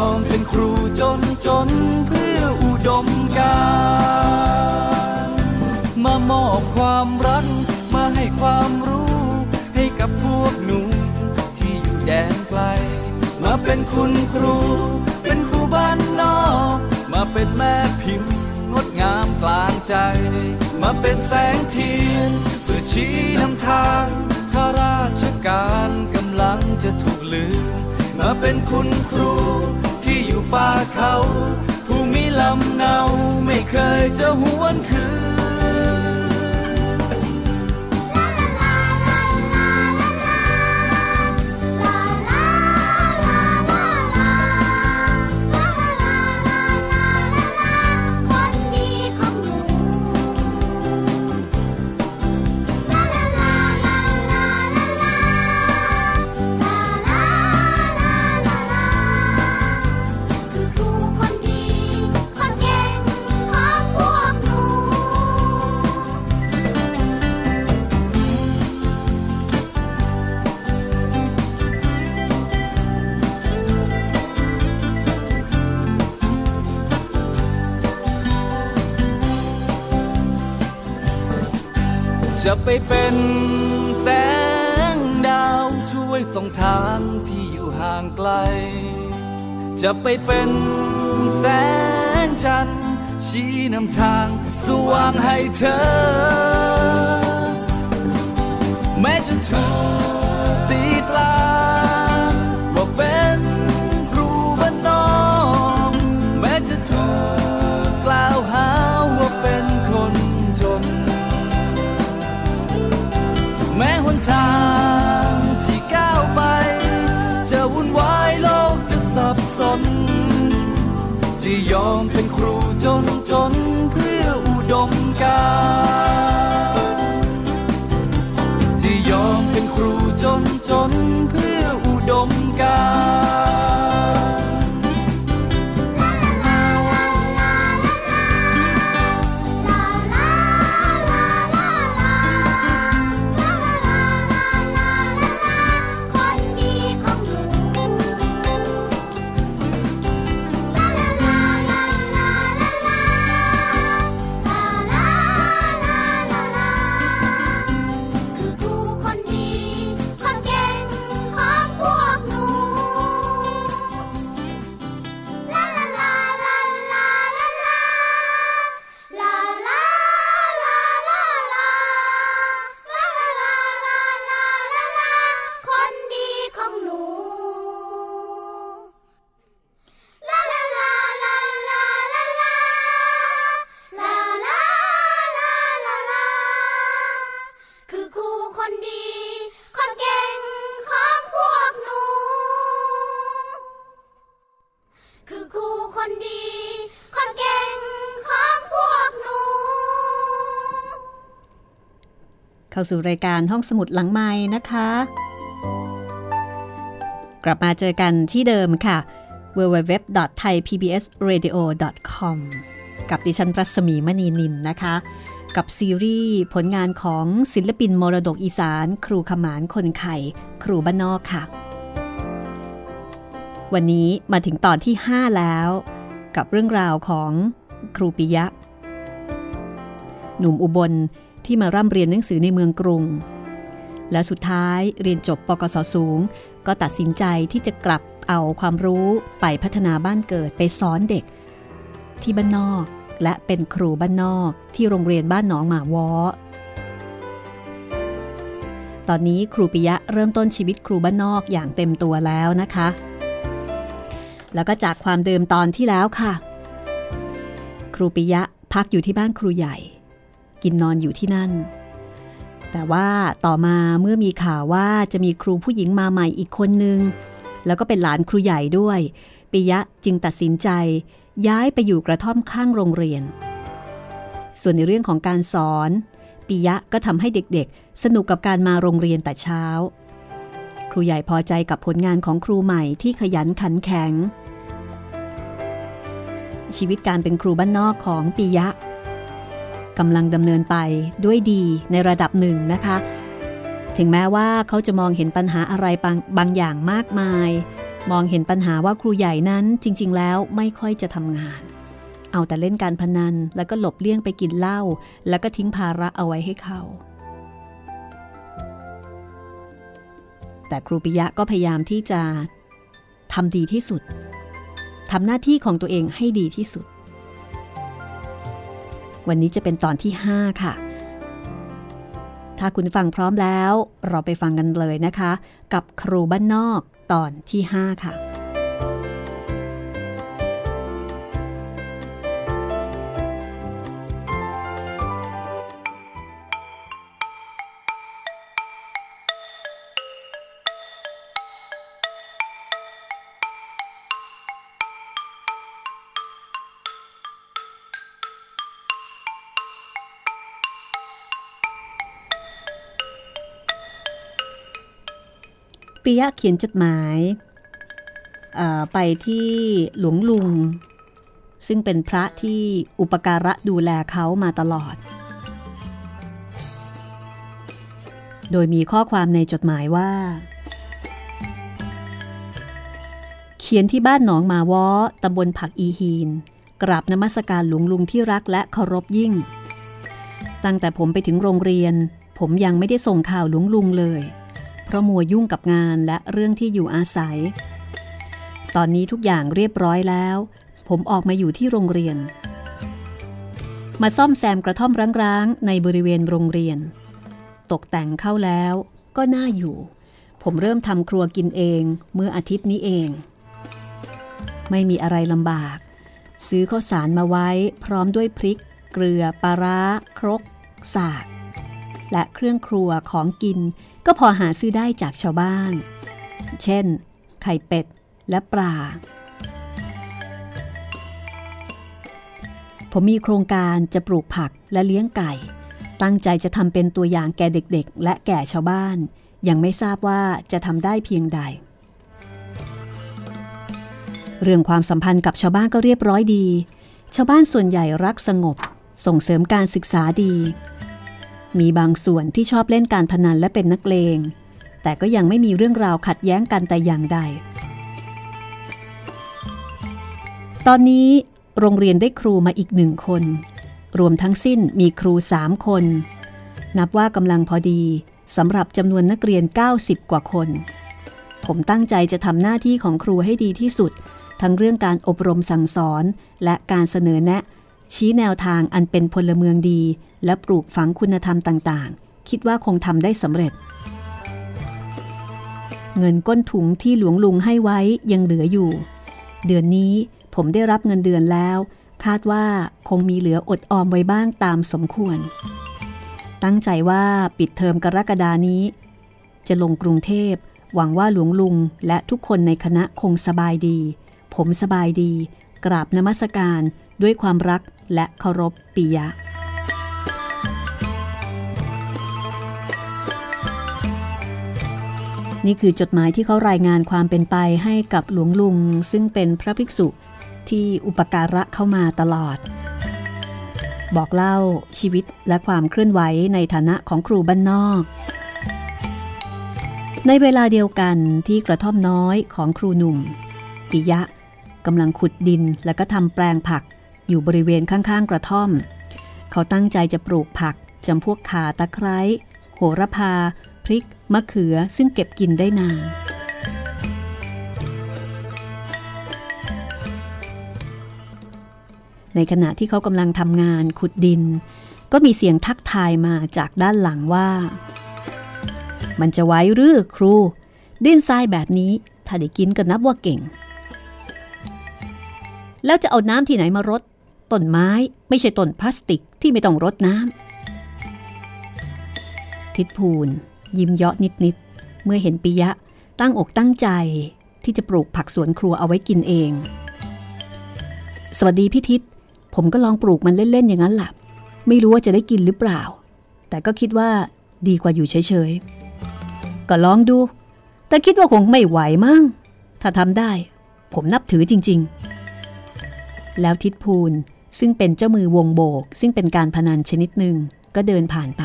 อมเป็นครูจนจนเพื่ออุดมการมามอบความรักมาให้ความรู้ ให้กับพวกหนูที่อยู่แดนไกล มาเป็นคุณครู เป็นครูบ้านนอก มาเป็นแม่พิมพ์งดงามกลางใจ มาเป็นแสงเทียนเพื่อชี้นำทางข้าราชการกำลังจะถูกลืมมาเป็นคุณครู ป่าเขาผู้มีลำเนาไม่เคยจะหวนคืน จะไปเป็นแสงดาวช่วยส่องทางที่อยู่ห่างไกล จะไปเป็นแสงจันทร์ชี้นำทางสว่างให้เธอ แม้จะถูกตีตรา นเพื่อาสู่รายการห้องสมุดหลังไม้นะคะ กลับมาเจอกันที่เดิมค่ะ www.thaipbsradio.com กับดิฉันปรัศมีมณีนินนะคะ กับซีรีส์ผลงานของศิลปินมรดกอีสาน ครูขมานคนไข่ครูบ้านนอกค่ะ วันนี้มาถึงตอนที่ 5 แล้ว กับเรื่องราวของครูปิยะ หนุ่มอุบล ที่มาร่ำเรียนหนังสือในเมืองกรุง และสุดท้ายเรียนจบปกศสูง ก็ตัดสินใจที่จะกลับเอาความรู้ไปพัฒนาบ้านเกิดไปสอนเด็ก ที่บ้านนอก และเป็นครูบ้านนอกที่โรงเรียนบ้านหนองหมาวอตอนนี้ครูปิยะเริ่มต้นชีวิตครูบ้านนอกอย่างเต็มตัวแล้วนะคะ แล้วก็จากความเดิมตอนที่แล้วค่ะ ครูปิยะพักอยู่ที่บ้านครูใหญ่ กินนอนอยู่ที่นั่น แต่ว่าต่อมาเมื่อมีข่าวว่าจะมีครูผู้หญิงมาใหม่อีกคนนึง แล้วก็เป็นหลานครูใหญ่ด้วย ปิยะจึงตัดสินใจ ย้ายไปอยู่กระท่อมข้างโรงเรียน ส่วนในเรื่องของการสอน ปิยะก็ทำให้เด็กๆ สนุกกับการมาโรงเรียนแต่เช้า ครูใหญ่พอใจกับผลงานของครูใหม่ที่ขยันขันแข็งชีวิตการเป็นครูบ้านนอกของปิยะ กำลังดำเนินไปด้วยดีในระดับหนึ่งนะคะ ถึงแม้ว่าเขาจะมองเห็นปัญหาอะไรบางบางอย่างมากมาย มองเห็นปัญหาว่าครูใหญ่นั้นจริง ๆ แล้วไม่ค่อยจะทำงาน เอาแต่เล่นการพนันแล้วก็หลบเลี่ยงไปกินเหล้าแล้วก็ทิ้งภาระเอาไว้ให้เขาแต่ครูปิยะก็พยายามที่จะทำดีที่สุดทำหน้าที่ของตัวเองให้ดีที่สุด วันนี้จะเป็นตอนที่ 5 ค่ะ ถ้าคุณฟังพร้อมแล้ว เราไปฟังกันเลยนะคะ กับครูบ้านนอกตอนที่ 5 ค่ะ ปิยะเขียนจดหมายไปที่หลวงลุง ซึ่งเป็นพระที่อุปการะดูแลเขามาตลอด โดยมีข้อความในจดหมายว่า เขียนที่บ้านหนองมาวอตำบลผักอีฮีน กราบนมัสการหลวงลุงที่รักและเคารพยิ่ง ตั้งแต่ผมไปถึงโรงเรียน ผมยังไม่ได้ส่งข่าวหลวงลุงเลย ราะมัวยุ่งกับงานและเรื่องที่อยู่อาศัย ตอนนี้ทุกอย่างเรียบร้อยแล้ว ผมออกมาอยู่ที่โรงเรียน มาซ่อมแซมกระท่อมร้างๆ ในบริเวณโรงเรียน ตกแต่งเข้าแล้วก็น่าอยู่ ผมเริ่มทำครัวกินเองเมื่ออาทิตย์นี้เอง ไม่มีอะไรลำบาก ซื้อข้าวสารมาไว้พร้อมด้วยพริก เกลือปลาร้า ครกสากและเครื่องครัวของกิน ก็พอหาซื้อได้จากชาวบ้าน เช่น ไข่เป็ดและปลา ผมมีโครงการจะปลูกผักและเลี้ยงไก่ ตั้งใจจะทำเป็นตัวอย่างแก่เด็กๆ และแก่ชาวบ้าน ยังไม่ทราบว่าจะทำได้เพียงใด เรื่องความสัมพันธ์กับชาวบ้านก็เรียบร้อยดี ชาวบ้านส่วนใหญ่รักสงบ ส่งเสริมการศึกษาดี มีบางส่วนที่ชอบเล่นการพนันและเป็นนักเลง แต่ก็ยังไม่มีเรื่องราวขัดแย้งกันแต่อย่างใด ตอนนี้โรงเรียนได้ครูมาอีกหนึ่งคน รวมทั้งสิ้นมีครูสามคน นับว่ากำลังพอดีสำหรับจำนวนนักเรียน 90 กว่าคน ผมตั้งใจจะทำหน้าที่ของครูให้ดีที่สุด ทั้งเรื่องการอบรมสั่งสอนและการเสนอแนะ ชี้แนวทางอันเป็นพลเมืองดี และปลูกฝังคุณธรรมต่างๆ คิดว่าคงทำได้สำเร็จ เงินก้นถุงที่หลวงลุงให้ไว้ยังเหลืออยู่ เดือนนี้ผมได้รับเงินเดือนแล้ว คาดว่าคงมีเหลืออดออมไว้บ้างตามสมควร ตั้งใจว่าปิดเทอมกรกฎานี้ จะลงกรุงเทพหวังว่าหลวงลุงและทุกคนในคณะคงสบายดี ผมสบายดี กราบนมัสการด้วยความรักและเคารพปิยะ นี่คือจดหมายที่เขารายงานความเป็นไปให้กับหลวงลุง ซึ่งเป็นพระภิกษุที่อุปการะเข้ามาตลอด บอกเล่าชีวิตและความเคลื่อนไหวในฐานะของครูบ้านนอก ในเวลาเดียวกันที่กระท่อมน้อยของครูหนุ่มปิยะกำลังขุดดินและก็ทำแปลงผักอยู่บริเวณข้างๆ กระท่อม เขาตั้งใจจะปลูกผักจำพวกขาตะไคร้โหระพา พริก มะเขือซึ่งเก็บกินได้นานในขณะที่เขากำลังทำงานขุดดิน ก็มีเสียงทักทายมาจากด้านหลังว่า มันจะไว้หรือครู ดินทรายแบบนี้ ถ้าได้กินก็นับว่าเก่ง แล้วจะเอาน้ำที่ไหนมารดต้นไม้ไม่ใช่ต้นพลาสติกที่ไม่ต้องรดน้ำทิดพูน ยิ้มเยาะนิดๆ เมื่อเห็นปิยะตั้งอกตั้งใจที่จะปลูกผักสวนครัวเอาไว้กินเอง สวัสดีพี่ทิศผมก็ลองปลูกมันเล่น ๆ อย่างนั้นแหละไม่รู้ว่าจะได้กินหรือเปล่า แต่ก็คิดว่าดีกว่าอยู่เฉยๆ ก็ลองดู แต่คิดว่าคงไม่ไหวมั้งถ้าทำได้ ผมนับถือจริง ๆ แล้วทิดพูนซึ่งเป็นเจ้ามือวงโบก ซึ่งเป็นการพนันชนิดหนึ่งก็เดินผ่านไป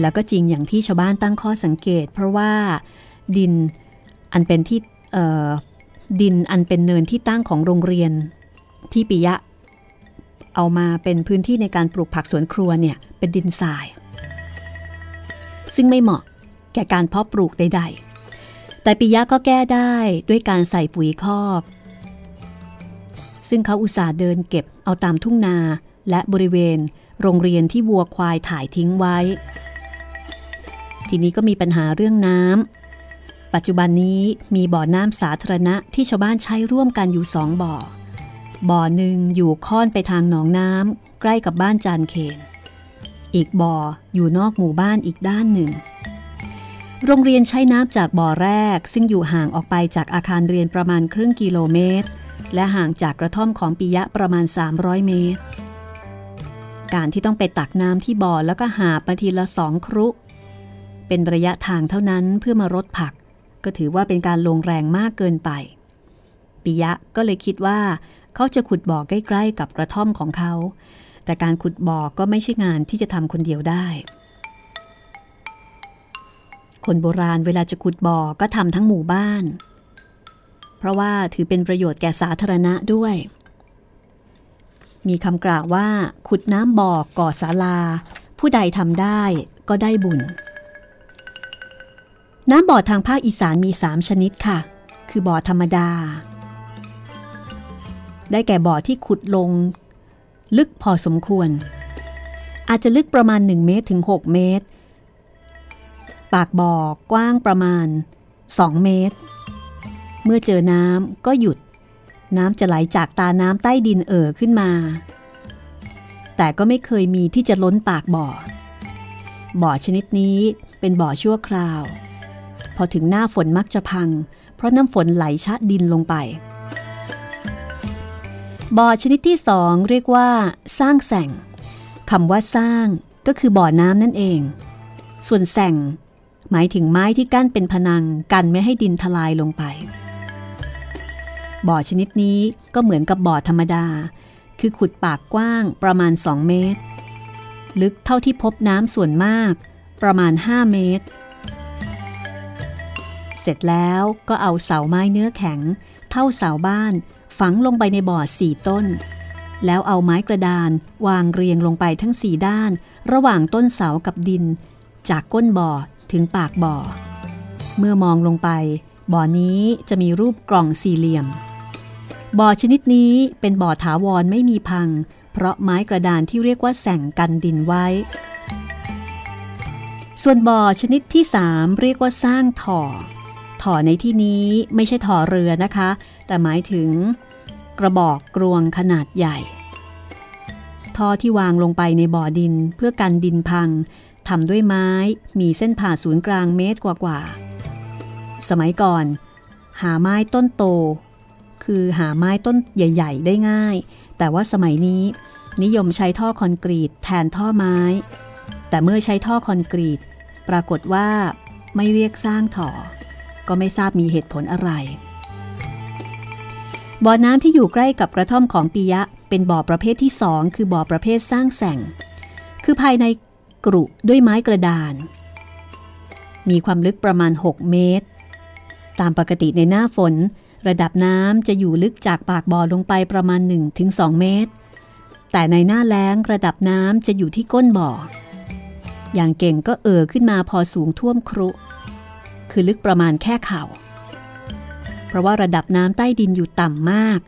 แล้วก็จริงอย่างที่ชาวบ้านตั้งข้อสังเกต เพราะว่าดินอันเป็นที่ดินอันเป็นเนินที่ตั้งของโรงเรียนที่ปิยะ เอามาเป็นพื้นที่ในการปลูกผักสวนครัวเนี่ยเป็นดินทราย ซึ่งไม่เหมาะแก่การเพาะปลูกใด ๆ แต่ปิยะก็แก้ได้ด้วยการใส่ปุ๋ยคอก ซึ่งเขาอุตส่าห์เดินเก็บเอาตามทุ่งนาและบริเวณโรงเรียนที่วัวควายถ่ายทิ้งไว้ ทีนี้ก็มีปัญหาเรื่องน้ำปัจจุบันนี้มีบ่อน้ำสาธารณะที่ชาวบ้านใช้ร่วมกันอยู่สองบ่อ บ่อหนึ่งอยู่ค่อนไปทางหนองน้ำใกล้กับบ้านจานเคนอีกบ่ออยู่นอกหมู่บ้านอีกด้านหนึ่ง โรงเรียนใช้น้ำจากบ่อแรก ซึ่งอยู่ห่างออกไปจากอาคารเรียนประมาณครึ่งกิโลเมตร และห่างจากกระท่อมของปิยะประมาณ 300 เมตร การที่ต้องไปตักน้ำที่บ่อแล้วก็หามาทีละสองครุ เป็นระยะทางเท่านั้นเพื่อมารดผัก ก็ถือว่าเป็นการลงแรงมากเกินไปปิยะก็เลยคิดว่า เขาจะขุดบ่อใกล้ ๆ กับกระท่อมของเขา แต่การขุดบ่อก็ไม่ใช่งานที่จะทำคนเดียวได้ คนโบราณเวลาจะขุดบ่อก็ทำทั้งหมู่บ้าน เพราะว่าถือเป็นประโยชน์แก่สาธารณะด้วย มีคำกล่าวว่า ขุดน้ำบ่อก่อศาลา ผู้ใดทำได้ก็ได้บุญ น้ำบ่อทางภาคอีสานมี 3 ชนิดค่ะ คือบ่อธรรมดา ได้แก่บ่อที่ขุดลง ลึกพอสมควร อาจจะลึกประมาณ 1 เมตรถึง 6 เมตร ปากบ่อกว้างประมาณ 2 เมตร เมื่อเจอน้ำก็หยุด น้ำจะไหลจากตาน้ำใต้ดินเอ่อขึ้นมา แต่ก็ไม่เคยมีที่จะล้นปากบ่อ บ่อชนิดนี้เป็นบ่อชั่วคราว อถึงหน้าฝนมักจะพัง เพราะน้ำฝนไหลชะดินลงไป บ่อชนิดที่สองเรียกว่า สร้างแส่งคำว่าสร้างก็คือบ่อน้ำนั่นเอง ส่วนแส่ง หมายถึงไม้ที่กั้นเป็นพนังกันไม่ให้ดินทลายลงไป บ่อชนิดนี้ก็เหมือนกับบ่อธรรมดา คือขุดปากกว้างประมาณ 2 เมตร ลึกเท่าที่พบน้ำส่วนมาก ประมาณ 5 เมตร เสร็จแล้วก็เอาเสาไม้เนื้อแข็ง เท่าเสาบ้าน ฝังลงไปในบ่อสี่ต้น แล้วเอาไม้กระดานวางเรียงลงไปทั้งสี่ด้าน ระหว่างต้นเสากับดิน จากก้นบ่อถึงปากบ่อ เมื่อมองลงไป บ่อนี้จะมีรูปกล่องสี่เหลี่ยม บ่อชนิดนี้เป็นบ่อถาวรไม่มีพัง เพราะไม้กระดานที่เรียกว่าแส่งกันดินไว้ส่วนบ่อชนิดที่ 3 เรียกว่าสร้างถ่อ ถ่อในที่นี้ไม่ใช่ถ่อเรือนะคะ แต่หมายถึงกระบอกกรวงขนาดใหญ่ท่อที่วางลงไปในบ่อดินเพื่อกันดินพังทำด้วยไม้มีเส้นผ่าศูนย์กลางเมตรกว่าๆ สมัยก่อน หาไม้ต้นโต คือหาไม้ต้นใหญ่ ๆ ได้ง่าย แต่ว่าสมัยนี้ นิยมใช้ท่อคอนกรีตแทนท่อไม้ แต่เมื่อใช้ท่อคอนกรีต ปรากฏว่าไม่เรียกสร้างถอ ก็ไม่ทราบมีเหตุผลอะไร บ่อน้ำที่อยู่ใกล้กับกระท่อมของปิยะ เป็นบ่อประเภทที่สองคือบ่อประเภทสร้างแสงคือภายในกรุด้วยไม้กระดาน มีความลึกประมาณ 6 เมตร ตามปกติในหน้าฝน ระดับน้ำจะอยู่ลึกจากปากบ่อลงไปประมาณ 1-2 เมตร แต่ในหน้าแล้งระดับน้ำจะอยู่ที่ก้นบ่อ อย่างเก่งก็เอ่อขึ้นมาพอสูงท่วมครุ คือลึกประมาณแค่เข่า เพราะว่าระดับน้ำใต้ดินอยู่ต่ำมาก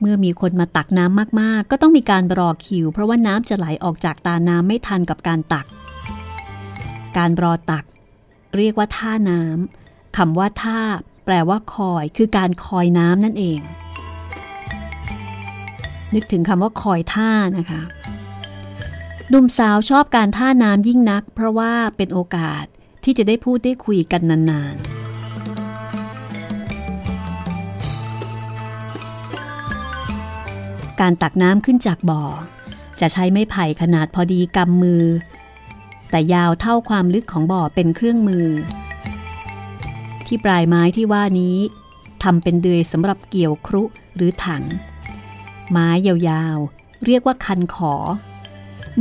เมื่อมีคนมาตักน้ำมากๆ ก็ต้องมีการรอคิว เพราะว่าน้ำจะไหลออกจากตาน้ำไม่ทันกับการตัก การรอตัก เรียกว่าท่าน้ำคำว่าท่า แปลว่าคอย คือการคอยน้ำนั่นเอง นึกถึงคำว่าคอยท่านะคะหนุ่มสาวชอบการท่าน้ำยิ่งนัก เพราะว่าเป็นโอกาส ที่จะได้พูดได้คุยกันนานๆการตักน้ำขึ้นจากบ่อ จะใช้ไม้ไผ่ขนาดพอดีกำมือ แต่ยาวเท่าความลึกของบ่อเป็นเครื่องมือ ที่ปลายไม้ที่ว่านี้ทำเป็นเดือยสำหรับเกี่ยวครุหรือถัง ไม้ยาวๆ เรียกว่าคันขอ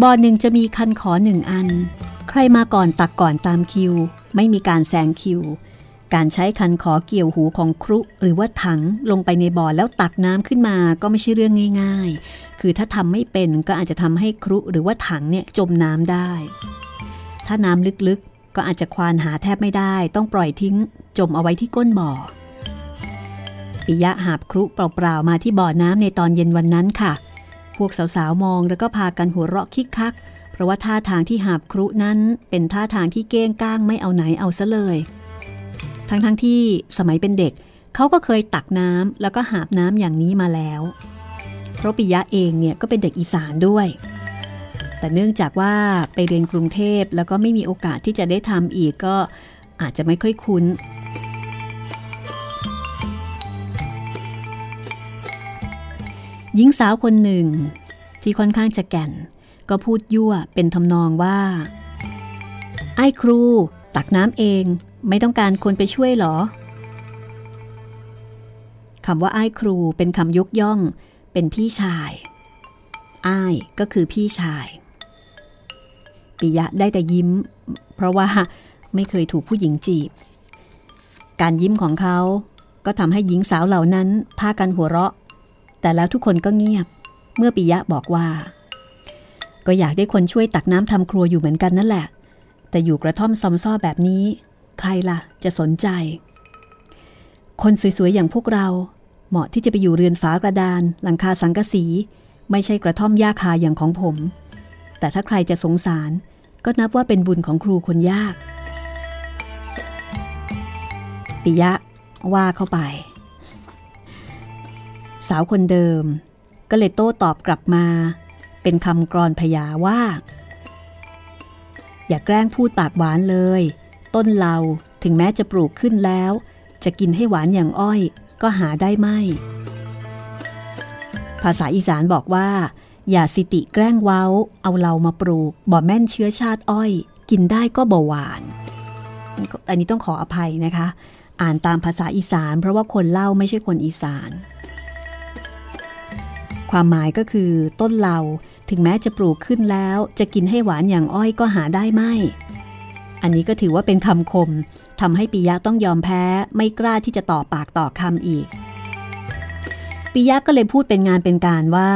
บ่อหนึ่งจะมีคันขอหนึ่งอัน ใครมาก่อนตักก่อนตามคิว ไม่มีการแซงคิว การใช้คันขอเกี่ยวหูของครุหรือว่าถังลงไปในบ่อแล้วตักน้ำขึ้นมาก็ไม่ใช่เรื่องง่าย ๆ คือถ้าทำไม่เป็นก็อาจจะทำให้ครุหรือว่าถังเนี่ยจมน้ำได้ ถ้าน้ำลึกๆ ก็อาจจะควานหาแทบไม่ได้ ต้องปล่อยทิ้ง จมเอาไว้ที่ก้นบ่อปิยะหาบครุเปล่าๆมาที่บ่อน้ำในตอนเย็นวันนั้นค่ะ พวกสาวๆมองแล้วก็พากันหัวเราะคิกคัก ราะว่าท่าทางที่หาบครุนั้นเป็นท่าทางที่เก้งก้างไม่เอาไหนเอาซะเลย ทั้งๆทที่สมัยเป็นเด็กเขาก็เคยตักน้ำแล้วก็หาบน้ำอย่างนี้มาแล้วเพราะปิยะเองเนี่ยก็เป็นเด็กอีสานด้วย แต่เนื่องจากว่าไปเรียนกรุงเทพแล้วก็ไม่มีโอกาสที่จะได้ทำอีกก็อาจจะไม่ค่อยคุ้น หญิงสาวคนหนึ่งที่ค่อนข้างจะแก่น ก็พูดยั่วเป็นทำนองว่า ไอ้ครู ตักน้ำเองไม่ต้องการคนไปช่วยหรอคำว่าไอ้ครูเป็นคำยกย่อง เป็นพี่ชายอ้ายก็คือพี่ชาย ปิยะได้แต่ยิ้ม เพราะว่าไม่เคยถูกผู้หญิงจีบ การยิ้มของเขาก็ทำให้หญิงสาวเหล่านั้นพากันหัวเราะ แต่แล้วทุกคนก็เงียบ เมื่อปิยะบอกว่า ก็อยากได้คนช่วยตักน้ำทำครัวอยู่เหมือนกันนั่นแหละ แต่อยู่กระท่อมซอมซ่อแบบนี้ ใครล่ะ จะสนใจ คนสวยๆ อย่างพวกเรา เหมาะที่จะไปอยู่เรือนฝากระดาน หลังคาสังกะสี ไม่ใช่กระท่อมหญ้าคาอย่างของผม แต่ถ้าใครจะสงสารก็นับว่าเป็นบุญของครูคนยาก ปิยะว่าเข้าไป สาวคนเดิม ก็เลยโต้ตอบกลับมา เป็นคำกรอนพยาว่า อย่าแกล้งพูดปากหวานเลย ต้นเราถึงแม้จะปลูกขึ้นแล้ว จะกินให้หวานอย่างอ้อยก็หาได้ไม่ ภาษาอีสานบอกว่า อย่าสิติแกล้งเว้า เอาเรามาปลูก บ่แม่นเชื้อชาติอ้อย กินได้ก็บ่หวาน อันนี้ต้องขออภัยนะคะ อ่านตามภาษาอีสาน เพราะว่าคนเล่าไม่ใช่คนอีสาน ความหมายก็คือ ต้นเหลา ถึงแม้จะปลูกขึ้นแล้วจะกินให้หวานอย่างอ้อยก็หาได้ไม่ อันนี้ก็ถือว่าเป็นคำคมทำให้ปิยะต้องยอมแพ้ไม่กล้าที่จะต่อปากต่อคำอีกปิยะก็เลยพูดเป็นงานเป็นการว่า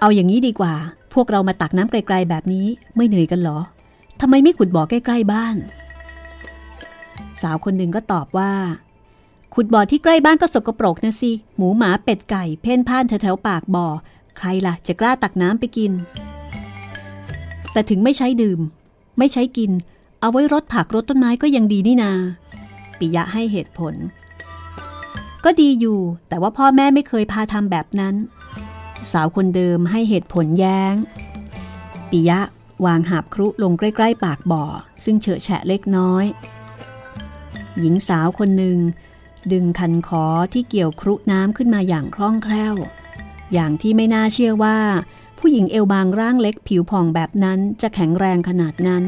เอาอย่างนี้ดีกว่า พวกเรามาตักน้ำไกลๆแบบนี้ไม่เหนื่อยกันหรอทำไมไม่ขุดบ่อใกล้ๆบ้าน สาวคนหนึ่งก็ตอบว่า ขุดบ่อที่ใกล้บ้านก็สกปรกนะสิ หมูหมาเป็ดไก่ เพ่นพ่านแถวๆปากบ่อ ใครล่ะ จะกล้าตักน้ำไปกิน แต่ถึงไม่ใช้ดื่ม ไม่ใช้กิน เอาไว้รดผักรดต้นไม้ก็ยังดีนี่นา ปิยะให้เหตุผล ก็ดีอยู่ แต่ว่าพ่อแม่ไม่เคยพาทำแบบนั้น สาวคนเดิมให้เหตุผลแย้ง ปิยะวางหาบครุลงใกล้ ๆ ปากบ่อ ซึ่งเฉอะแฉะเล็กน้อย หญิงสาวคนหนึ่งดึงคันขอที่เกี่ยวครุน้ำขึ้นมาอย่างคล่องแคล่ว อย่างที่ไม่น่าเชื่อว่า ผู้หญิงเอวบางร่างเล็กผิวผ่องแบบนั้นจะแข็งแรงขนาดนั้น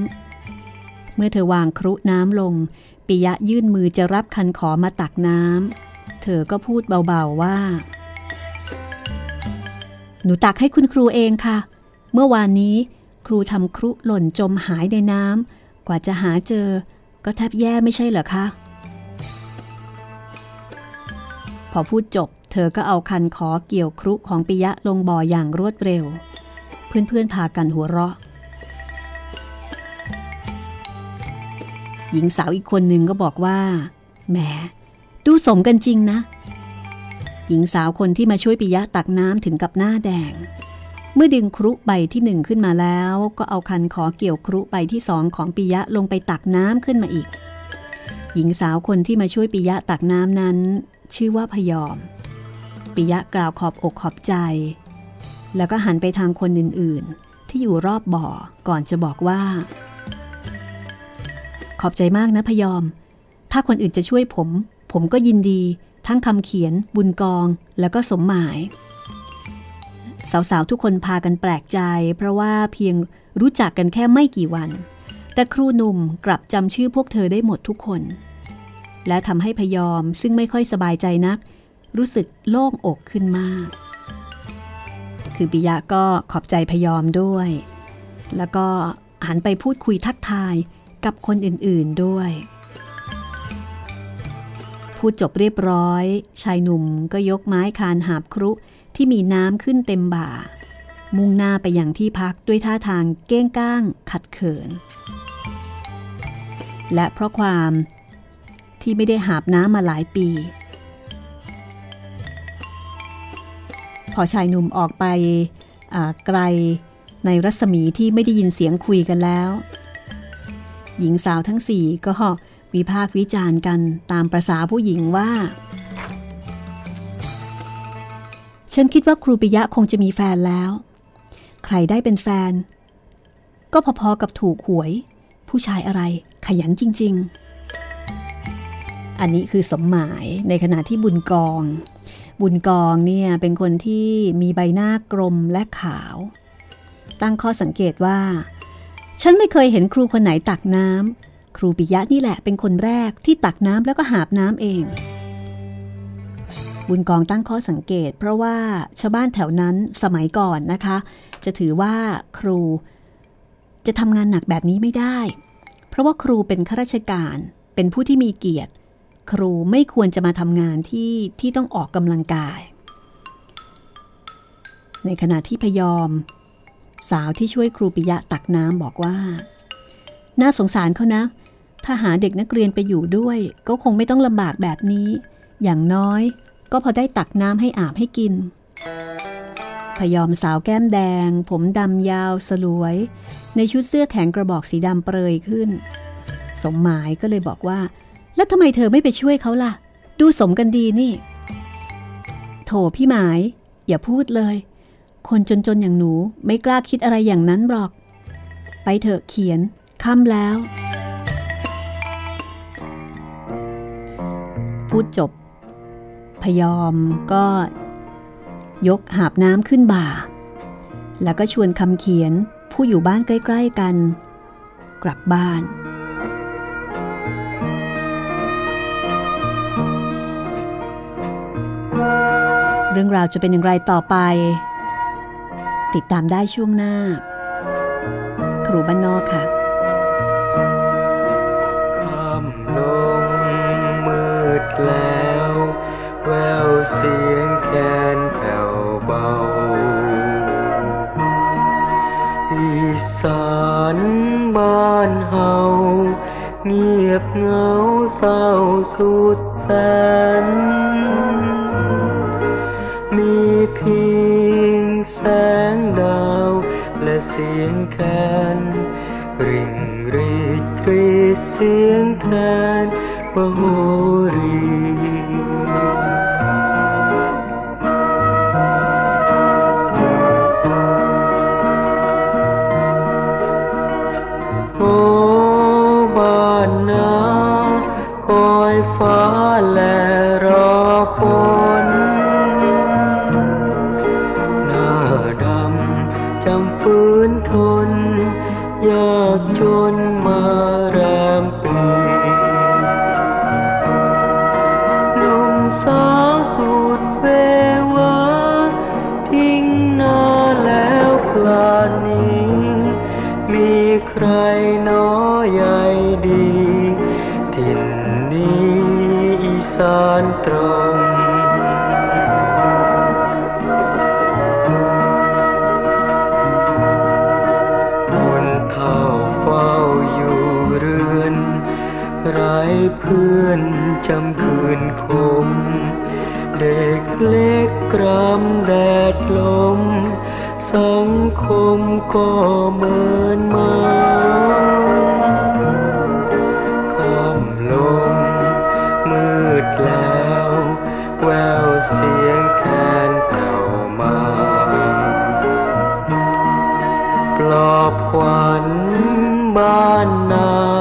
เมื่อเธอวางครุน้ำลง ปิยะยื่นมือจะรับคันขอมาตักน้ำเธอก็พูดเบาๆว่า หนูตักให้คุณครูเองค่ะ เมื่อวานนี้ครูทำครุหล่นจมหายในน้ำกว่าจะหาเจอ ก็แทบแย่ไม่ใช่เหรอคะพอพูดจบ เธอก็เอาคันขอเกี่ยวครุของปิยะลงบ่ออย่างรวดเร็ว เพื่อนๆพากันหัวเราะ หญิงสาวอีกคนหนึ่งก็บอกว่าแหมดูสมกันจริงนะ หญิงสาวคนที่มาช่วยปิยะตักน้ำถึงกับหน้าแดง เมื่อดึงครุใบที่หนึ่งขึ้นมาแล้ว ก็เอาคันขอเกี่ยวครุใบที่สองของปิยะลงไปตักน้ำขึ้นมาอีก หญิงสาวคนที่มาช่วยปิยะตักน้ำนั้น ชื่อว่าพยอม ปิยะกล่าวขอบอกขอบใจ แล้วก็หันไปทางคนอื่นๆ ที่อยู่รอบบ่อก่อนจะบอกว่า ขอบใจมากนะพยอม ถ้าคนอื่นจะช่วยผม ผมก็ยินดี ทั้งคำเขียน บุญกอง แล้วก็สมหมายสาวๆ ทุกคนพากันแปลกใจ เพราะว่าเพียงรู้จักกันแค่ไม่กี่วัน แต่ครูหนุ่มกลับจำชื่อพวกเธอได้หมดทุกคน และทำให้พยอมซึ่งไม่ค่อยสบายใจนัก รู้สึกโล่งอกขึ้นมาก คือปิยะก็ขอบใจพยอมด้วย แล้วก็หันไปพูดคุยทักทายกับคนอื่นๆด้วย พูดจบเรียบร้อย ชายหนุ่มก็ยกไม้คานหาบครุที่มีน้ำขึ้นเต็มบ่า มุ่งหน้าไปอย่างที่พักด้วยท่าทางเก้งก้างขัดเขิน และเพราะความที่ไม่ได้หาบน้ำมาหลายปี อชายหนุ่มออกไปไกลในรัศมีที่ไม่ได้ยินเสียงคุยกันแล้ว หญิงสาวทั้งสี่ก็วิพากวิจารณ์กันตามประษาผู้หญิงว่า ฉันคิดว่าครูปิยะคงจะมีแฟนแล้ว ใครได้เป็นแฟน ก็พอๆกับถูกหวย ผู้ชายอะไรขยันจริง ๆ อันนี้คือสมหมายในขณะที่บุญกอง บุญกองเนี่ยเป็นคนที่มีใบหน้ากลมและขาว ตั้งข้อสังเกตว่า ฉันไม่เคยเห็นครูคนไหนตักน้ำครูปิยะนี่แหละเป็นคนแรกที่ตักน้ำแล้วก็หาบน้ำเอง บุญกองตั้งข้อสังเกต เพราะว่าชาวบ้านแถวนั้นสมัยก่อนนะคะ จะถือว่าครู จะทำงานหนักแบบนี้ไม่ได้ เพราะว่าครูเป็นข้าราชการเป็นผู้ที่มีเกียรติ ครูไม่ควรจะมาทำงานที่ที่ต้องออกกำลังกาย ในขณะที่พยอม สาวที่ช่วยครูปิยะตักน้ำบอกว่า น่าสงสารเขานะ ถ้าหาเด็กนักเรียนไปอยู่ด้วย ก็คงไม่ต้องลำบากแบบนี้ อย่างน้อยก็พอได้ตักน้ำให้อาบให้กิน พยอมสาวแก้มแดง ผมดำยาวสลวย ในชุดเสื้อแขนกระบอกสีดำเปรยขึ้น สมหมายก็เลยบอกว่า แล้วทำไมเธอไม่ไปช่วยเขาล่ะ ดูสมกันดีนี่ โถพี่หมาย อย่าพูดเลย คนจนๆอย่างหนูไม่กล้าคิดอะไรอย่างนั้นหรอก ไปเถอะเขียนค่ำแล้ว พูดจบ พยอมก็ ยกหาบน้ำขึ้นบ่า แล้วก็ชวนคำเขียนผู้อยู่บ้านใกล้ ๆกัน กลับบ้าน รื่องราวจะเป็นอย่างไรต่อไป ติดตามได้ช่วงหน้า ครูบ้านนอกค่ะ เล็กกรำแดดลม สังคมก็เหมือนมาคำลงมืดแล้ว แววเสียงแคนเก่ามา ปลอบขวัญบ้านนา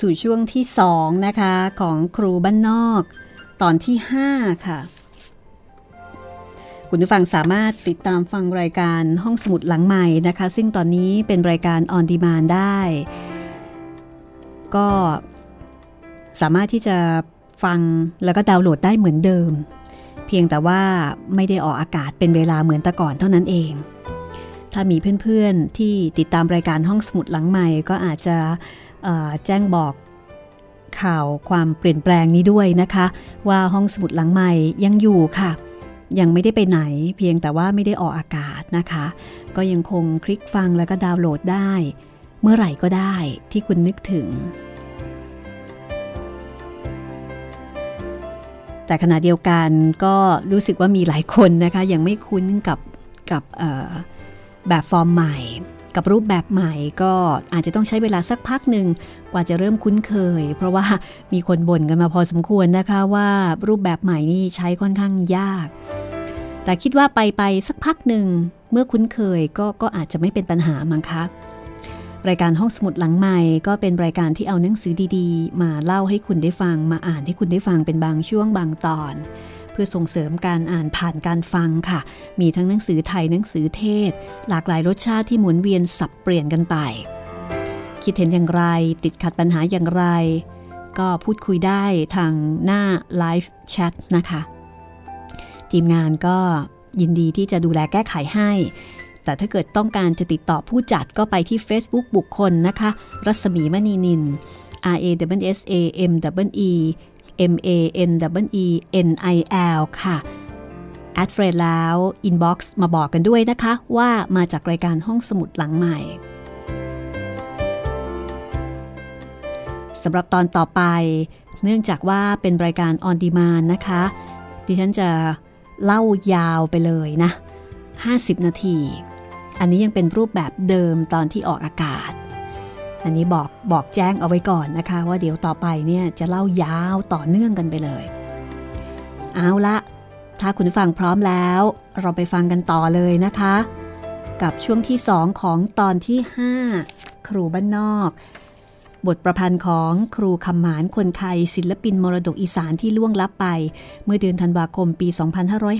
สู่ช่วงที่2นะคะของครูบ้านนอก ตอนที่ 5 ค่ะ คุณผู้ฟังสามารถติดตามฟังรายการห้องสมุดหลังใหม่นะคะ ซึ่งตอนนี้เป็นรายการออนดีมานได้ ก็สามารถที่จะฟังแล้วก็ดาวน์โหลดได้เหมือนเดิม เพียงแต่ว่าไม่ได้ออกอากาศเป็นเวลาเหมือนแต่ก่อนเท่านั้นเองถ้ามีเพื่อนๆที่ติดตามรายการห้องสมุดหลังใหม่ก็อาจจะ แจ้งบอกข่าวความเปลี่ยนแปลงนี้ด้วยนะคะ ว่าห้องสมุดหลังใหม่ยังอยู่ค่ะ ยังไม่ได้ไปไหนเพียงแต่ว่าไม่ได้ออกอากาศนะคะ ก็ยังคงคลิกฟังแล้วก็ดาวน์โหลดได้ เมื่อไหร่ก็ได้ที่คุณนึกถึง แต่ขณะเดียวกันก็รู้สึกว่ามีหลายคนนะคะ ยังไม่คุ้นกับกับแบบฟอร์มใหม่ กับรูปแบบใหม่ก็อาจจะต้องใช้เวลาสักพักหนึ่งกว่าจะเริ่มคุ้นเคย เพราะว่ามีคนบ่นกันมาพอสมควรนะคะว่ารูปแบบใหม่นี่ใช้ค่อนข้างยาก แต่คิดว่าไปไปสักพักหนึ่งเมื่อคุ้นเคยก็ก็อาจจะไม่เป็นปัญหามั้งคะรายการห้องสมุดหลังใหม่ก็เป็นรายการที่เอาหนังสือดีๆ มาเล่าให้คุณได้ฟังมาอ่านให้คุณได้ฟังเป็นบางช่วงบางตอน พื่อส่งเสริมการอ่านผ่านการฟังค่ะ มีทั้งหนังสือไทยหนังสือเทศ หลากหลายรสชาติที่หมุนเวียนสับเปลี่ยนกันไป คิดเห็นอย่างไร ติดขัดปัญหาอย่างไร ก็พูดคุยได้ทางหน้าไลฟ์แชทนะคะ ทีมงานก็ยินดีที่จะดูแลแก้ไขให้ แต่ถ้าเกิดต้องการจะติดต่อผู้จัดก็ไปที่ Facebook บุคคลนะคะ รัศมีมณีนิน R A W S A M W E M A N W E N I L ค่ะ add friend แล้ว inbox มาบอกกันด้วยนะคะ ว่ามาจากรายการห้องสมุดหลังใหม่สำหรับตอนต่อไป เนื่องจากว่าเป็นรายการ on demand นะคะ ดิฉันจะเล่ายาวไปเลยนะ 50 นาที อันนี้ยังเป็นรูปแบบเดิมตอนที่ออกอากาศ อันนี้บอกบอกแจ้งเอาไว้ก่อนนะคะ ว่าเดี๋ยวต่อไปเนี่ยจะเล่ายาวต่อเนื่องกันไปเลย เอาละถ้าคุณฟังพร้อมแล้ว เราไปฟังกันต่อเลยนะคะ กับช่วงที่ 2 ของตอนที่ 5 ครูบ้านนอก บทประพันธ์ของครูคำหมานคนไทยศิลปินมรดกอีสานที่ล่วงลับไป เมื่อเดือนธันวาคมปี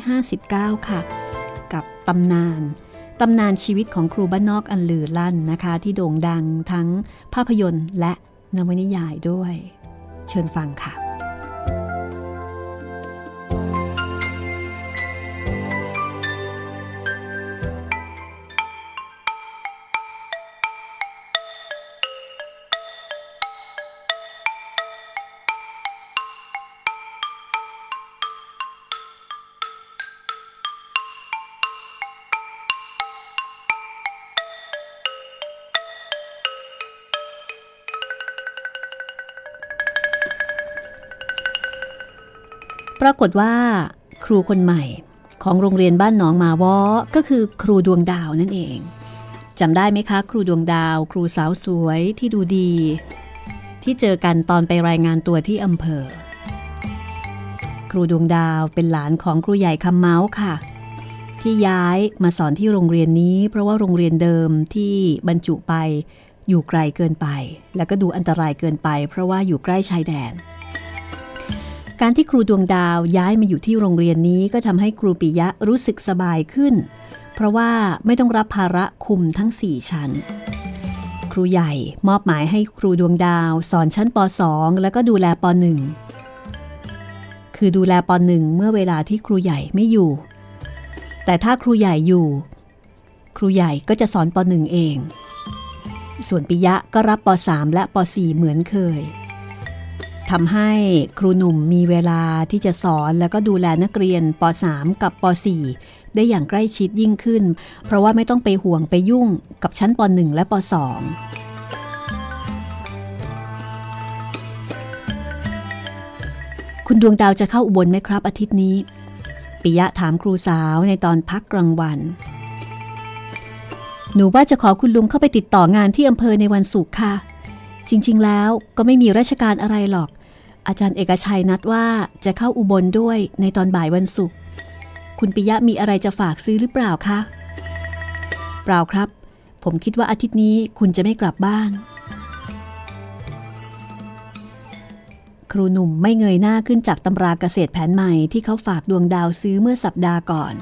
2559 ค่ะ กับตำนาน ตำนานชีวิตของครูบ้านนอกอันลือลั่นนะคะ ที่โด่งดังทั้งภาพยนตร์และนวนิยายด้วย เชิญฟังค่ะ ปรากฏว่าครูคนใหม่ของโรงเรียนบ้านหนองมาวอก็คือครูดวงดาวนั่นเองจำได้ไหมคะ ครูดวงดาว ครูสาวสวยที่ดูดี ที่เจอกันตอนไปรายงานตัวที่อำเภอ ครูดวงดาวเป็นหลานของครูใหญ่คำเมาส์ค่ะ ที่ย้ายมาสอนที่โรงเรียนนี้ เพราะว่าโรงเรียนเดิมที่บรรจุไปอยู่ไกลเกินไป แล้วก็ดูอันตรายเกินไป เพราะว่าอยู่ใกล้ชายแดน การที่ครูดวงดาวย้ายมาอยู่ที่โรงเรียนนี้ก็ทำให้ครูปิยะรู้สึกสบายขึ้น เพราะว่าไม่ต้องรับภาระคุมทั้ง 4 ชั้น ครูใหญ่มอบหมายให้ครูดวงดาว สอนชั้นป .2 แล้วก็ดูแลป .1 คือดูแลป .1 เมื่อเวลาที่ครูใหญ่ไม่อยู่ แต่ถ้าครูใหญ่อยู่ ครูใหญ่ก็จะสอนป .1 เอง ส่วนปิยะก็รับป .3 และป .4 เหมือนเคย ทำให้ครูหนุ่มมีเวลาที่จะสอนแล้วก็ดูแลนักเรียนป .3 กับป .4 ได้อย่างใกล้ชิดยิ่งขึ้น เพราะว่าไม่ต้องไปห่วงไปยุ่งกับชั้นป .1 และป .2 คุณดวงดาวจะเข้าอุบลไหมครับ อาทิตย์นี้ ปิยะถามครูสาวในตอนพักกลางวัน หนูว่าจะขอคุณลุงเข้าไปติดต่องานที่อำเภอในวันศุกร์ค่ะ จริง ๆ แล้วก็ไม่มีราชการอะไรหรอก อาจารย์เอกชัยนัดว่าจะเข้าอุบลด้วยในตอนบ่ายวันศุกร์ คุณปิยะมีอะไรจะฝากซื้อหรือเปล่าคะ เปล่าครับ ผมคิดว่าอาทิตย์นี้คุณจะไม่กลับบ้าน ครูหนุ่มไม่เงยหน้าขึ้นจากตำราเกษตรแผนใหม่ที่เขาฝากดวงดาวซื้อเมื่อสัปดาห์ก่อน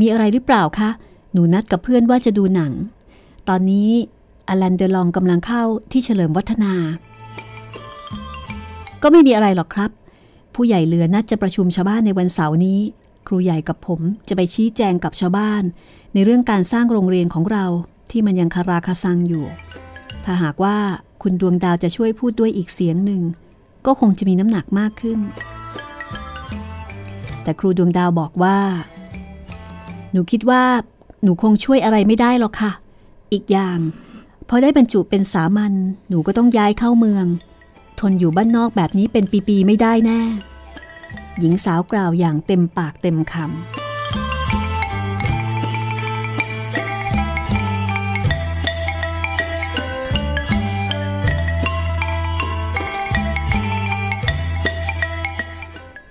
มีอะไรหรือเปล่าคะ หนูนัดกับเพื่อนว่าจะดูหนัง ตอนนี้อลันเดลองกำลังเข้าที่เฉลิมวัฒนา ก็ไม่มีอะไรหรอกครับ ผู้ใหญ่เหลือนัดจะประชุมชาวบ้านในวันเสาร์นี้ ครูใหญ่กับผมจะไปชี้แจงกับชาวบ้าน ในเรื่องการสร้างโรงเรียนของเราที่มันยังคาราคาซังอยู่ ถ้าหากว่าคุณดวงดาวจะช่วยพูดด้วยอีกเสียงหนึ่ง ก็คงจะมีน้ำหนักมากขึ้น แต่ครูดวงดาวบอกว่า หนูคิดว่าหนูคงช่วยอะไรไม่ได้หรอกค่ะ อีกอย่างพอได้บรรจุเป็นสามัญหนูก็ต้องย้ายเข้าเมือง ทนอยู่บ้านนอกแบบนี้เป็นปีๆไม่ได้แน่ หญิงสาวกล่าวอย่างเต็มปากเต็มคำ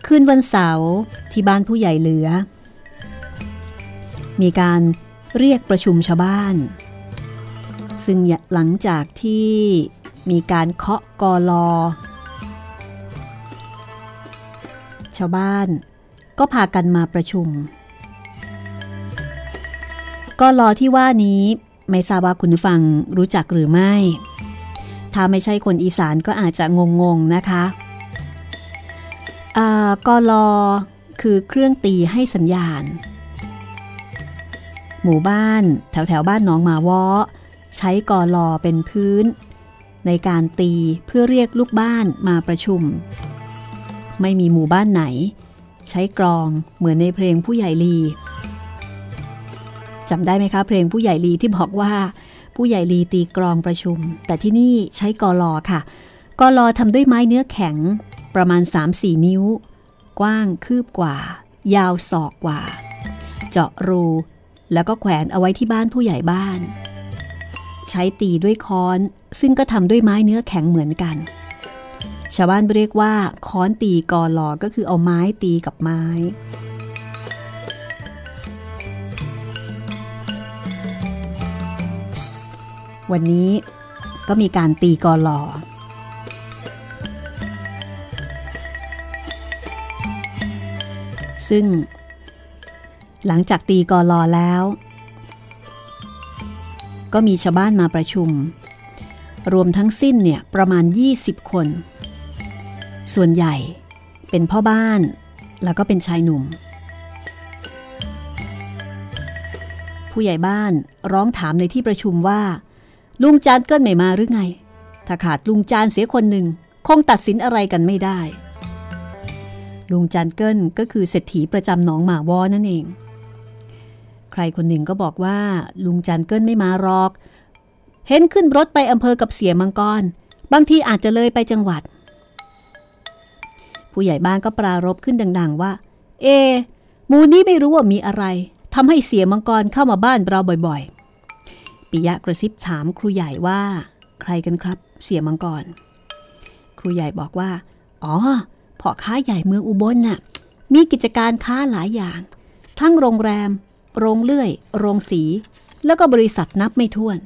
คืนวันเสาร์ที่บ้านผู้ใหญ่เหลือ มีการเรียกประชุมชาวบ้าน ซึ่งหลังจากที่ มีการเคาะกอลอ ชาวบ้านก็พากันมาประชุม กอลอที่ว่านี้ไม่ทราบว่าคุณฟังรู้จักหรือไม่ ถ้าไม่ใช่คนอีสานก็อาจจะงงๆนะคะกอลอคือเครื่องตีให้สัญญาณ หมู่บ้านแถวแถวบ้านหนองมาวอใช้กอลอเป็นพื้น ในการตีเพื่อเรียกลูกบ้านมาประชุม ไม่มีหมู่บ้านไหน ใช้กรองเหมือนในเพลงผู้ใหญ่ลีจำได้ไหมคะ เพลงผู้ใหญ่ลีที่บอกว่า ผู้ใหญ่ลีตีกรองประชุม แต่ที่นี่ใช้กอลอค่ะกอลอทำด้วยไม้เนื้อแข็งประมาณ 3-4 นิ้ว กว้างคืบกว่า ยาวศอกกว่า เจาะรู แล้วก็แขวนเอาไว้ที่บ้านผู้ใหญ่บ้าน ใช้ตีด้วยค้อน ซึ่งก็ทำด้วยไม้เนื้อแข็งเหมือนกัน ชาวบ้านเรียกว่า ค้อนตีกอลอก็คือเอาไม้ตีกับไม้ วันนี้ก็มีการตีกอลอซึ่ง หลังจากตีกอลอแล้ว ก็มีชาวบ้านมาประชุม รวมทั้งสิ้นเนี่ยประมาณ 20 คน ส่วนใหญ่เป็นพ่อบ้านแล้วก็เป็นชายหนุ่ม ผู้ใหญ่บ้านร้องถามในที่ประชุมว่า ลุงจานเกิลไม่มาหรือไง ถ้าขาดลุงจานเสียคนหนึ่งคงตัดสินอะไรกันไม่ได้ ลุงจันเกิลก็คือเศรษฐีประจำหนองหมาวอนั่นเอง ใครคนหนึ่งก็บอกว่า ลุงจันเกิลไม่มารอก เห็นขึ้นรถไปอำเภอกับเสียมังกร บางทีอาจจะเลยไปจังหวัด ผู้ใหญ่บ้านก็ปรารบขึ้นดัง ๆ ว่า เอ มูนี้ไม่รู้ว่ามีอะไรทำให้เสียมังกรเข้ามาบ้านเราบ่อยๆ ปิยะกระซิบถามครูใหญ่ว่า ใครกันครับ เสียมังกร ครูใหญ่บอกว่า อ๋อพ่อค้าใหญ่เมืองอุบลน่ะ มีกิจการค้าหลายอย่าง ทั้งโรงแรม โรงเลื่อย โรงสี แล้วก็บริษัทนับไม่ถ้วน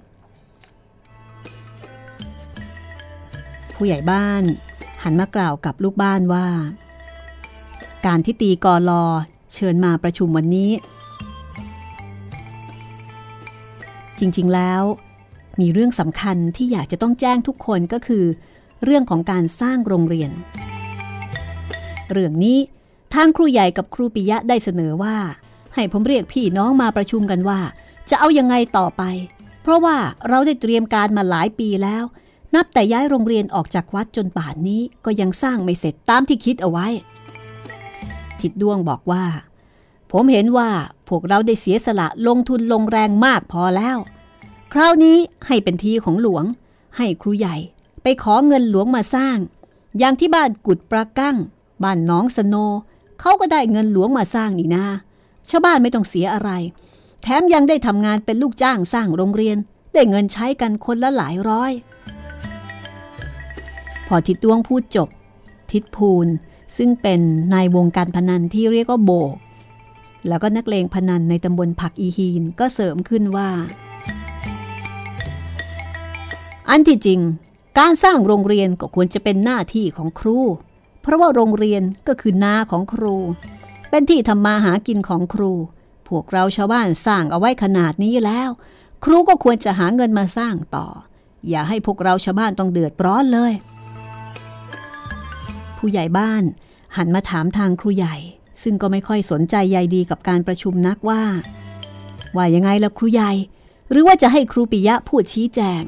ผู้ใหญ่บ้าน หันมากล่าวกับลูกบ้านว่า การที่ตีกอลอเชิญมาประชุมวันนี้ จริงๆแล้ว มีเรื่องสำคัญที่อยากจะต้องแจ้งทุกคนก็คือ เรื่องของการสร้างโรงเรียน เรื่องนี้ทางครูใหญ่กับครูปิยะได้เสนอว่า ให้ผมเรียกพี่น้องมาประชุมกันว่า จะเอายังไงต่อไป เพราะว่าเราได้เตรียมการมาหลายปีแล้ว นับแต่ย้ายโรงเรียนออกจากวัดจนป่านนี้ก็ยังสร้างไม่เสร็จตามที่คิดเอาไว้ ทิดดวงบอกว่า ผมเห็นว่าพวกเราได้เสียสละลงทุนลงแรงมากพอแล้ว คราวนี้ให้เป็นทีของหลวง ให้ครูใหญ่ไปขอเงินหลวงมาสร้าง อย่างที่บ้านกุดประกั้ง บ้านน้องสโนเขาก็ได้เงินหลวงมาสร้างนี่นา ชาวบ้านไม่ต้องเสียอะไร แถมยังได้ทำงานเป็นลูกจ้างสร้างโรงเรียน ได้เงินใช้กันคนละหลายร้อย พอทิดดวงพูดจบ ทิดภูลซึ่งเป็นนายวงการพนันที่เรียกว่าโบก แล้วก็นักเลงพนันในตำบลผักอีฮีนก็เสริมขึ้นว่า อันที่จริง การสร้างโรงเรียนก็ควรจะเป็นหน้าที่ของครู เพราะว่าโรงเรียนก็คือนาของครู เป็นที่ทำมาหากินของครู พวกเราชาวบ้านสร้างเอาไว้ขนาดนี้แล้ว ครูก็ควรจะหาเงินมาสร้างต่อ อย่าให้พวกเราชาวบ้านต้องเดือดร้อนเลย ผู้ใหญ่บ้านหันมาถามทางครูใหญ่ ซึ่งก็ไม่ค่อยสนใจใยดีกับการประชุมนักว่า ว่ายังไงล่ะครูใหญ่ หรือว่าจะให้ครูปิยะพูดชี้แจง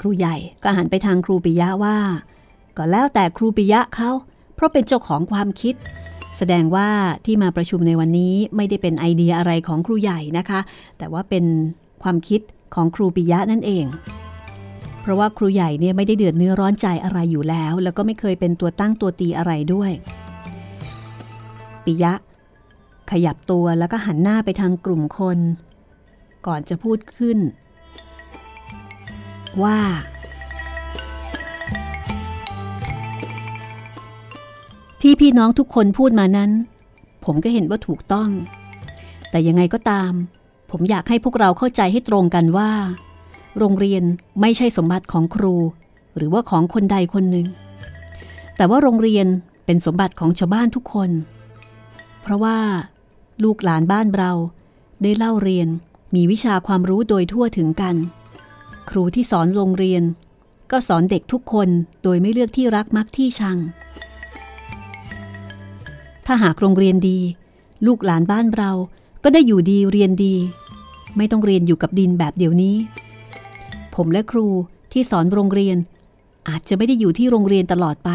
ครูใหญ่ก็หันไปทางครูปิยะว่า ก็แล้วแต่ครูปิยะเขา เพราะเป็นเจ้าของความคิด แสดงว่าที่มาประชุมในวันนี้ไม่ได้เป็นไอเดียอะไรของครูใหญ่นะคะ แต่ว่าเป็นความคิดของครูปิยะนั่นเอง เพราะว่าครูใหญ่เนี่ยไม่ได้เดือดเนื้อร้อนใจอะไรอยู่แล้ว แล้วก็ไม่เคยเป็นตัวตั้งตัวตีอะไรด้วย ปิยะ ขยับตัวแล้วก็หันหน้าไปทางกลุ่มคน ก่อนจะพูดขึ้น ว่า ที่พี่น้องทุกคนพูดมานั้น ผมก็เห็นว่าถูกต้อง แต่ยังไงก็ตาม ผมอยากให้พวกเราเข้าใจให้ตรงกันว่า โรงเรียนไม่ใช่สมบัติของครู หรือว่าของคนใดคนหนึ่ง แต่ว่าโรงเรียนเป็นสมบัติของชาวบ้านทุกคน เพราะว่า ลูกหลานบ้านเรา ได้เล่าเรียนมีวิชาความรู้โดยทั่วถึงกัน ครูที่สอนโรงเรียน ก็สอนเด็กทุกคนโดยไม่เลือกที่รักมักที่ชัง ถ้าหากโรงเรียนดี ลูกหลานบ้านเราก็ได้อยู่ดีเรียนดี ไม่ต้องเรียนอยู่กับดินแบบเดี๋ยวนี้ ผมและครูที่สอนโรงเรียน อาจจะไม่ได้อยู่ที่โรงเรียนตลอดไป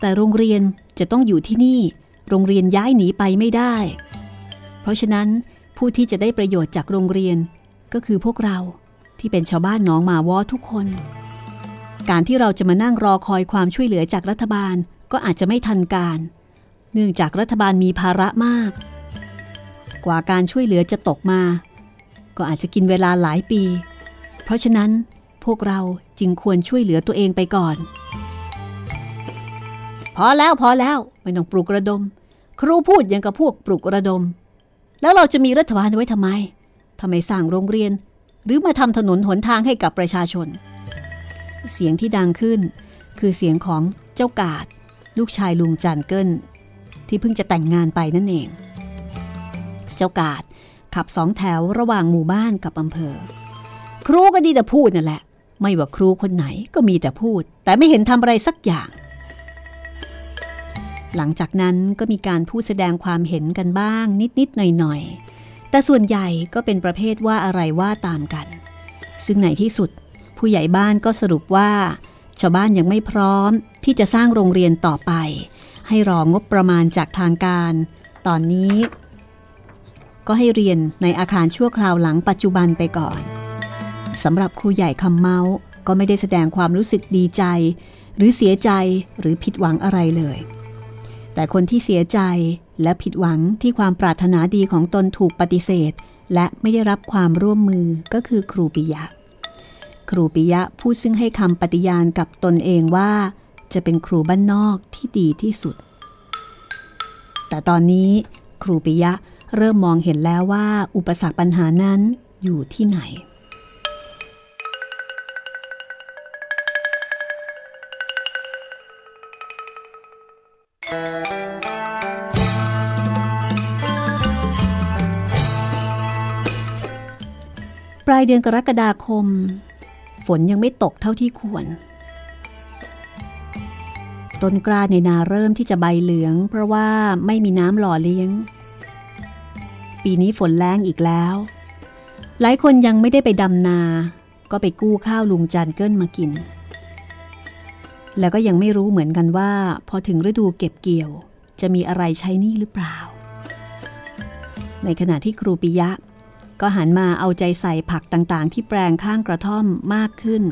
แต่โรงเรียนจะต้องอยู่ที่นี่ โรงเรียนย้ายหนีไปไม่ได้ เพราะฉะนั้นผู้ที่จะได้ประโยชน์จากโรงเรียนก็คือพวกเราที่เป็นชาวบ้านหนองหมาวอทุกคน การที่เราจะมานั่งรอคอยความช่วยเหลือจากรัฐบาลก็อาจจะไม่ทันการเนื่องจากรัฐบาลมีภาระมาก กว่าการช่วยเหลือจะตกมา ก็อาจจะกินเวลาหลายปี เพราะฉะนั้นพวกเราจึงควรช่วยเหลือตัวเองไปก่อน พอแล้วพอแล้วไม่ต้องปลุกระดม ครูพูดอย่างกับพวกปลุกระดม แล้วเราจะมีรัฐบาลไว้ทำไมทำไมสร้างโรงเรียน หรือมาทำถนนหนทางให้กับประชาชน เสียงที่ดังขึ้น คือเสียงของเจ้ากาด ลูกชายลุงจันเกิล ที่เพิ่งจะแต่งงานไปนั่นเอง เจ้ากาดขับสองแถวระหว่างหมู่บ้านกับอำเภอ ครูก็ดีแต่พูดนั่นแหละ ไม่ว่าครูคนไหนก็มีแต่พูด แต่ไม่เห็นทำอะไรสักอย่าง หลังจากนั้นก็มีการพูดแสดงความเห็นกันบ้างนิดๆหน่อยๆ แต่ส่วนใหญ่ก็เป็นประเภทว่าอะไรว่าตามกัน ซึ่งในที่สุด ผู้ใหญ่บ้านก็สรุปว่า ชาวบ้านยังไม่พร้อมที่จะสร้างโรงเรียนต่อไป ให้รองบประมาณจากทางการ ตอนนี้ ก็ให้เรียนในอาคารชั่วคราวหลังปัจจุบันไปก่อนสำหรับครูใหญ่คำเมาก็ไม่ได้แสดงความรู้สึกดีใจ หรือเสียใจหรือผิดหวังอะไรเลย แต่คนที่เสียใจและผิดหวังที่ความปรารถนาดีของตนถูกปฏิเสธ และไม่ได้รับความร่วมมือก็คือครูปิยะ ครูปิยะพูดซึ่งให้คำปฏิญาณกับตนเองว่า จะเป็นครูบ้านนอกที่ดีที่สุด แต่ตอนนี้ครูปิยะเริ่มมองเห็นแล้วว่าอุปสรรคปัญหานั้นอยู่ที่ไหน ปลายเดือนกรกฎาคม ฝนยังไม่ตกเท่าที่ควร ต้นกล้าในนาเริ่มที่จะใบเหลือง เพราะว่าไม่มีน้ำหล่อเลี้ยง ปีนี้ฝนแรงอีกแล้ว หลายคนยังไม่ได้ไปดำนา ก็ไปกู้ข้าวลุงจันเกิลมากิน แล้วก็ยังไม่รู้เหมือนกันว่า พอถึงฤดูเก็บเกี่ยว จะมีอะไรใช้นี่หรือเปล่า ในขณะที่ครูปิยะ ก็หันมาเอาใจใส่ผักต่างๆ ที่แปลงข้างกระท่อมมากขึ้น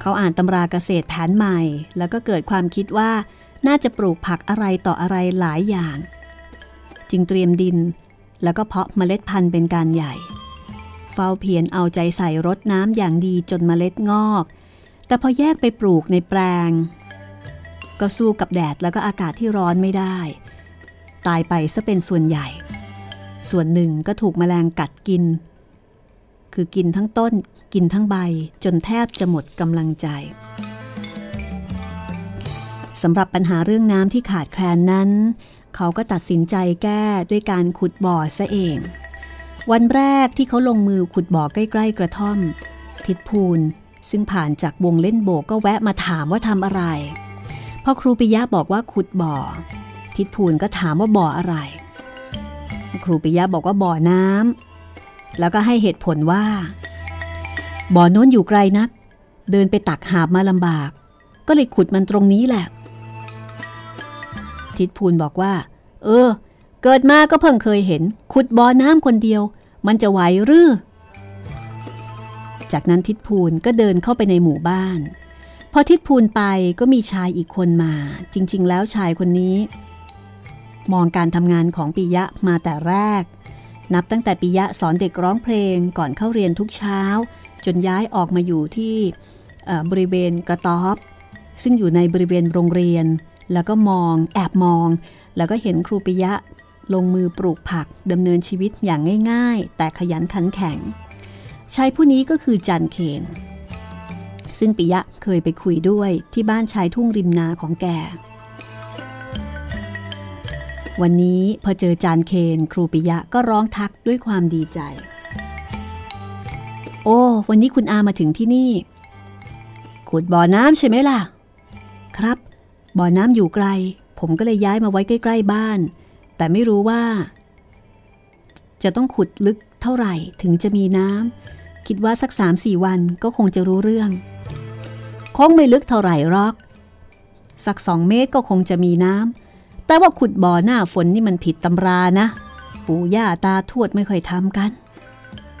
เขาอ่านตำราเกษตรแผนใหม่ แล้วก็เกิดความคิดว่าน่าจะปลูกผักอะไรต่ออะไรหลายอย่าง จึงเตรียมดิน แล้วก็เพาะเมล็ดพันธุ์เป็นการใหญ่ เฝ้าเพียรเอาใจใส่รดน้ำอย่างดีจนเมล็ดงอก แต่พอแยกไปปลูกในแปลง ก็สู้กับแดดแล้วก็อากาศที่ร้อนไม่ได้ ตายไปซะเป็นส่วนใหญ่ ส่วนหนึ่งก็ถูกแมลงกัดกิน คือกินทั้งต้น กินทั้งใบ จนแทบจะหมดกำลังใจสำหรับปัญหาเรื่องน้ำที่ขาดแคลนนั้น เขาก็ตัดสินใจแก้ด้วยการขุดบ่อซะเอง วันแรกที่เขาลงมือขุดบ่อใกล้ ๆ กระท่อม ทิดพูนซึ่งผ่านจากวงเล่นโบกก็แวะมาถามว่าทำอะไรพอครูปิยะบอกว่าขุดบ่อ ทิดพูนก็ถามว่าบ่ออะไร ครูปิยะบอกว่าบ่อน้ำ แล้วก็ให้เหตุผลว่า บ่อน้นอยู่ไกลนัก เดินไปตักหาบมาลำบาก ก็เลยขุดมันตรงนี้แหละ ทิดพูนบอกว่า เออ เกิดมาก็เพิ่งเคยเห็น ขุดบ่อน้ำคนเดียว มันจะไหวหรือ จากนั้นทิดพูนก็เดินเข้าไปในหมู่บ้าน พอทิดพูนไปก็มีชายอีกคนมา จริง ๆ แล้วชายคนนี้ มองการทำงานของปิยะมาแต่แรก นับตั้งแต่ปิยะสอนเด็กร้องเพลงก่อนเข้าเรียนทุกเช้า จนย้ายออกมาอยู่ที่บริเวณกระต๊อบ ซึ่งอยู่ในบริเวณโรงเรียน แล้วก็มองแอบมอง แล้วก็เห็นครูปิยะลงมือปลูกผักดำเนินชีวิตอย่างง่าย ๆ แต่ขยันขันแข็งชายผู้นี้ก็คือจันเคน ซึ่งปิยะเคยไปคุยด้วยที่บ้านชายทุ่งริมนาของแก วันนี้พอเจอจานเคนครูปิยะก็ร้องทักด้วยความดีใจ โอ้ วันนี้คุณอามาถึงที่นี่ขุดบ่อน้ำใช่ไหมล่ะ ครับ บ่อน้ำอยู่ไกล ผมก็เลยย้ายมาไว้ใกล้ ๆ บ้าน แต่ไม่รู้ว่า จะต้องขุดลึกเท่าไหร่ถึงจะมีน้ำคิดว่าสักสามสี่วันก็คงจะรู้เรื่อง คงไม่ลึกเท่าไหร่หรอก สักสองเมตรก็คงจะมีน้ำ แต่ว่าขุดบ่อหน้าฝนนี่มันผิดตำรานะ ปู่ย่าตาทวดไม่ค่อยทำกัน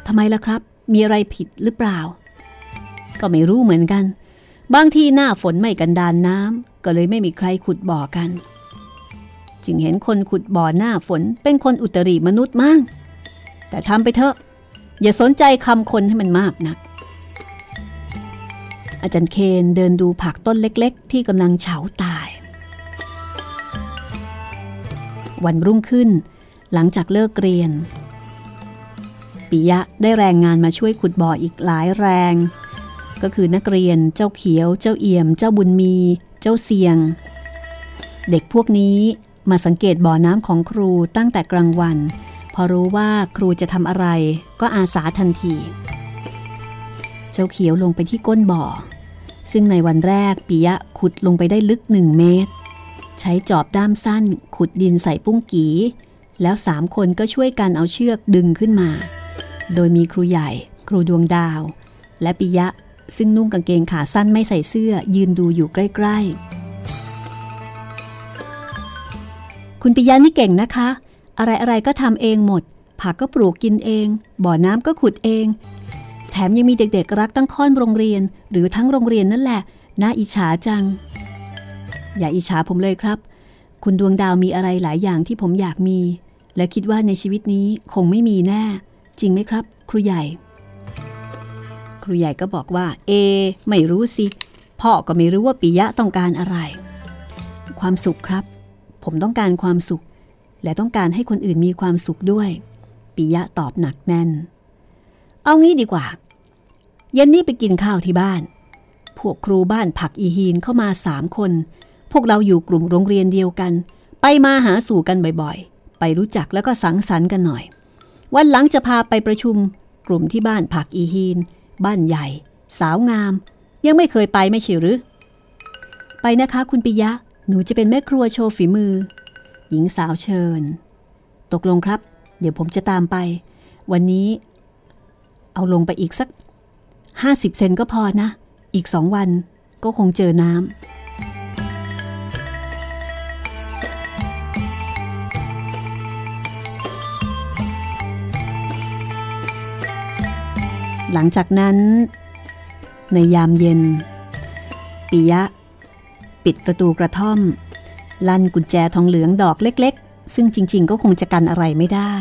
ทำไมล่ะครับ มีอะไรผิดหรือเปล่า ก็ไม่รู้เหมือนกัน บางทีหน้าฝนไม่กันดานน้ำก็เลยไม่มีใครขุดบ่อกัน จึงเห็นคนขุดบ่อหน้าฝนเป็นคนอุตริมนุษย์มั่งแต่ทำไปเถอะ อย่าสนใจคำคนให้มันมากนัก อาจารย์เคนเดินดูผักต้นเล็ก ๆ ที่กำลังเฉาตาย วันรุ่งขึ้น หลังจากเลิกเรียน ปิยะได้แรงงานมาช่วยขุดบ่ออีกหลายแรง ก็คือนักเรียนเจ้าเขียว เจ้าเอี่ยม เจ้าบุญมี เจ้าเสียง เด็กพวกนี้มาสังเกตบ่อน้ำของครูตั้งแต่กลางวัน พอรู้ว่าครูจะทำอะไรก็อาสาทันที เจ้าเขียวลงไปที่ก้นบ่อ ซึ่งในวันแรกปิยะขุดลงไปได้ลึกหนึ่งเมตร ใช้จอบด้ามสั้น ขุดดินใส่ปุ้งกี แล้วสามคนก็ช่วยกันเอาเชือกดึงขึ้นมา โดยมีครูใหญ่ ครูดวงดาว และปิยะซึ่งนุ่งกางเกงขาสั้นไม่ใส่เสื้อ ยืนดูอยู่ใกล้ ๆ คุณปิยะนี่เก่งนะคะ อะไรอะไรก็ทำเองหมด ผักก็ปลูกกินเอง บ่อน้ำก็ขุดเอง แถมยังมีเด็กๆรักตั้งค่อนโรงเรียน หรือทั้งโรงเรียนนั่นแหละ น่าอิจฉาจัง อย่าอิจฉาผมเลยครับ คุณดวงดาวมีอะไรหลายอย่างที่ผมอยากมี และคิดว่าในชีวิตนี้คงไม่มีแน่ จริงไหมครับ ครูใหญ่ ครูใหญ่ก็บอกว่า เอ ไม่รู้สิ พ่อก็ไม่รู้ว่าปิยะต้องการอะไร ความสุขครับ ผมต้องการความสุข และต้องการให้คนอื่นมีความสุขด้วยปิยะตอบหนักแน่น เอางี้ดีกว่า เย็นนี้ไปกินข้าวที่บ้าน พวกครูบ้านผักอีฮีนเข้ามาสามคน พวกเราอยู่กลุ่มโรงเรียนเดียวกัน ไปมาหาสู่กันบ่อยๆ ไปรู้จักแล้วก็สังสรรค์กันหน่อย วันหลังจะพาไปประชุม กลุ่มที่บ้านผักอีฮีน บ้านใหญ่ สาวงาม ยังไม่เคยไปไม่ใช่หรือ ไปนะคะคุณปิยะ หนูจะเป็นแม่ครัวโชว์ฝีมือ หญิงสาวเชิญ ตกลงครับ เดี๋ยวผมจะตามไป วันนี้ เอาลงไปอีกสัก 50 เซนก็พอนะ อีกสองวันก็คงเจอน้ำ หลังจากนั้น ในยามเย็น ปิยะ ปิดประตูกระท่อม ลั่นกุญแจทองเหลืองดอกเล็กๆ ซึ่งจริง ๆ ก็คงจะกันอะไรไม่ได้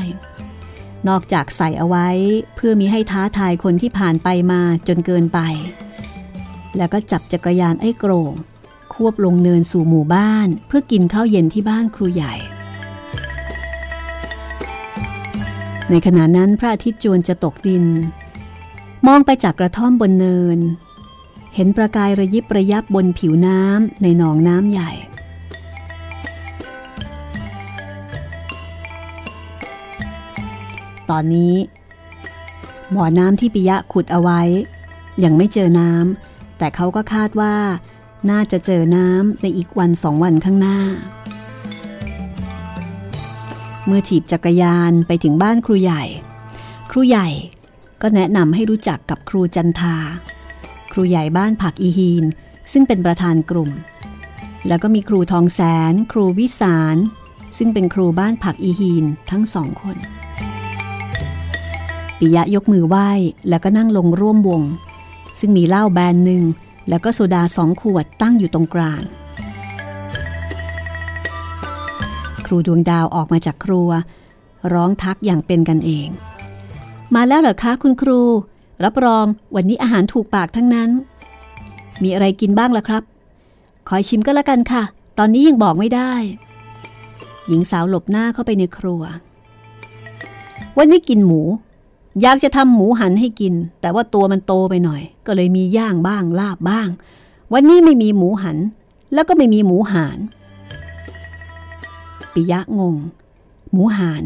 นอกจากใส่เอาไว้เพื่อมีให้ท้าทายคนที่ผ่านไปมาจนเกินไป แล้วก็จับจักรยานไอ้โกรงควบลงเนินสู่หมู่บ้านเพื่อกินข้าวเย็นที่บ้านครูใหญ่ ในขณะนั้นพระอาทิตย์จวนจะตกดิน มองไปจากกระท่อมบนเนิน เห็นประกายระยิบระยับบนผิวน้ำในหนองน้ำใหญ่ ตอนนี้บ่อน้ำที่ปิยะขุดเอาไว้ ยังไม่เจอน้ำแต่เขาก็คาดว่า น่าจะเจอน้ำในอีกวันสองวันข้างหน้า เมื่อถีบจักรยานไปถึงบ้านครูใหญ่ ครูใหญ่ ก็แนะนำให้รู้จักกับครูจันทา ครูใหญ่บ้านผักอีฮีน ซึ่งเป็นประธานกลุ่ม แล้วก็มีครูทองแสน ครูวิสาร ซึ่งเป็นครูบ้านผักอีฮีนทั้งสองคนปิยะยกมือไหว้แล้วก็นั่งลงร่วมวง ซึ่งมีเหล้าแบรนหนึ่งแล้วก็โซดาสองขวดตั้งอยู่ตรงกลาง ครูดวงดาวออกมาจากครัว ร้องทักอย่างเป็นกันเอง มาแล้วเหรอคะคุณครู รับรองวันนี้อาหารถูกปากทั้งนั้น มีอะไรกินบ้างล่ะครับ ขอชิมก็แล้วกันค่ะ ตอนนี้ยังบอกไม่ได้ หญิงสาวหลบหน้าเข้าไปในครัว วันนี้กินหมู อยากจะทำหมูหันให้กิน แต่ว่าตัวมันโตไปหน่อย ก็เลยมีย่างบ้างลาบบ้าง วันนี้ไม่มีหมูหัน แล้วก็ไม่มีหมูหานปิยะงง หมูหาน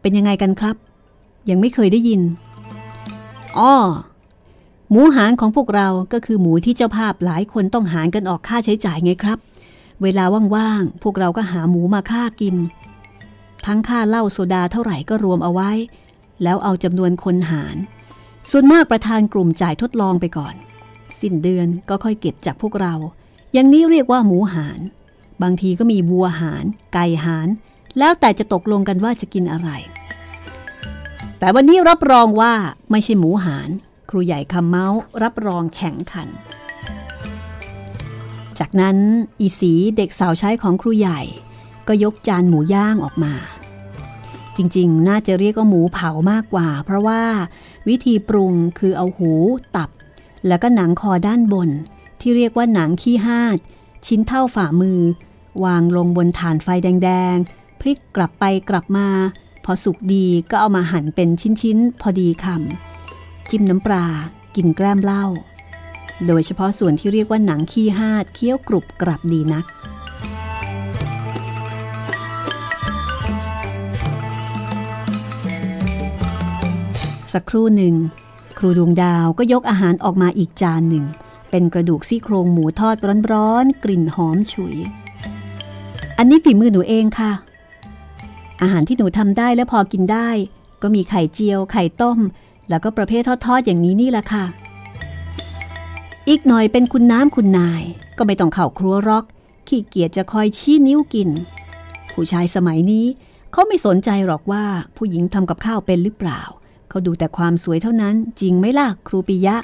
เป็นยังไงกันครับ ยังไม่เคยได้ยิน อ้อ หมูหานของพวกเราก็คือหมูที่เจ้าภาพหลายคนต้องหารกันออกค่าใช้จ่ายไงครับ เวลาว่างๆ พวกเราก็หาหมูมาค่ากิน ทั้งค่าเหล้าโซดาเท่าไหร่ก็รวมเอาไว้ แล้วเอาจำนวนคนหาร ส่วนมากประธานกลุ่มจ่ายทดลองไปก่อน สิ้นเดือนก็ค่อยเก็บจากพวกเรา อย่างนี้เรียกว่าหมูหาร บางทีก็มีวัวหาร ไก่หาร แล้วแต่จะตกลงกันว่าจะกินอะไร แต่วันนี้รับรองว่าไม่ใช่หมูหารครูใหญ่คำเมาส์รับรองแข่งขัน จากนั้นอีสีเด็กสาวใช้ของครูใหญ่ ก็ยกจานหมูย่างออกมา จริงๆ น่าจะเรียกว่าหมูเผามากกว่า เพราะว่าวิธีปรุงคือเอาหูตับ แล้วก็หนังคอด้านบน ที่เรียกว่าหนังขี้หาด ชิ้นเท่าฝ่ามือ วางลงบนฐานไฟแดงๆพลิกกลับไปกลับมา พอสุกดีก็เอามาหั่นเป็นชิ้นๆ พอดีคำจิ้มน้ำปลากินแกล้มเหล้าโดยเฉพาะส่วนที่เรียกว่าหนังขี้หาดเคี้ยวกรุบกรับดีนัก สักครู่หนึ่ง ครูดวงดาวก็ยกอาหารออกมาอีกจานหนึ่ง เป็นกระดูกซี่โครงหมูทอดร้อนๆ กลิ่นหอมฉุย อันนี้ฝีมือหนูเองค่ะ อาหารที่หนูทำได้และพอกินได้ ก็มีไข่เจียว ไข่ต้ม แล้วก็ประเภททอดๆอย่างนี้นี่แหละค่ะ อีกหน่อยเป็นคุณน้ำคุณนาย ก็ไม่ต้องเข้าครัวรอก ขี้เกียจจะคอยชี้นิ้วกิน ผู้ชายสมัยนี้ เขาไม่สนใจหรอกว่าผู้หญิงทำกับข้าวเป็นหรือเปล่า เขาดูแต่ความสวยเท่านั้น จริงไหมล่ะครูปิยะ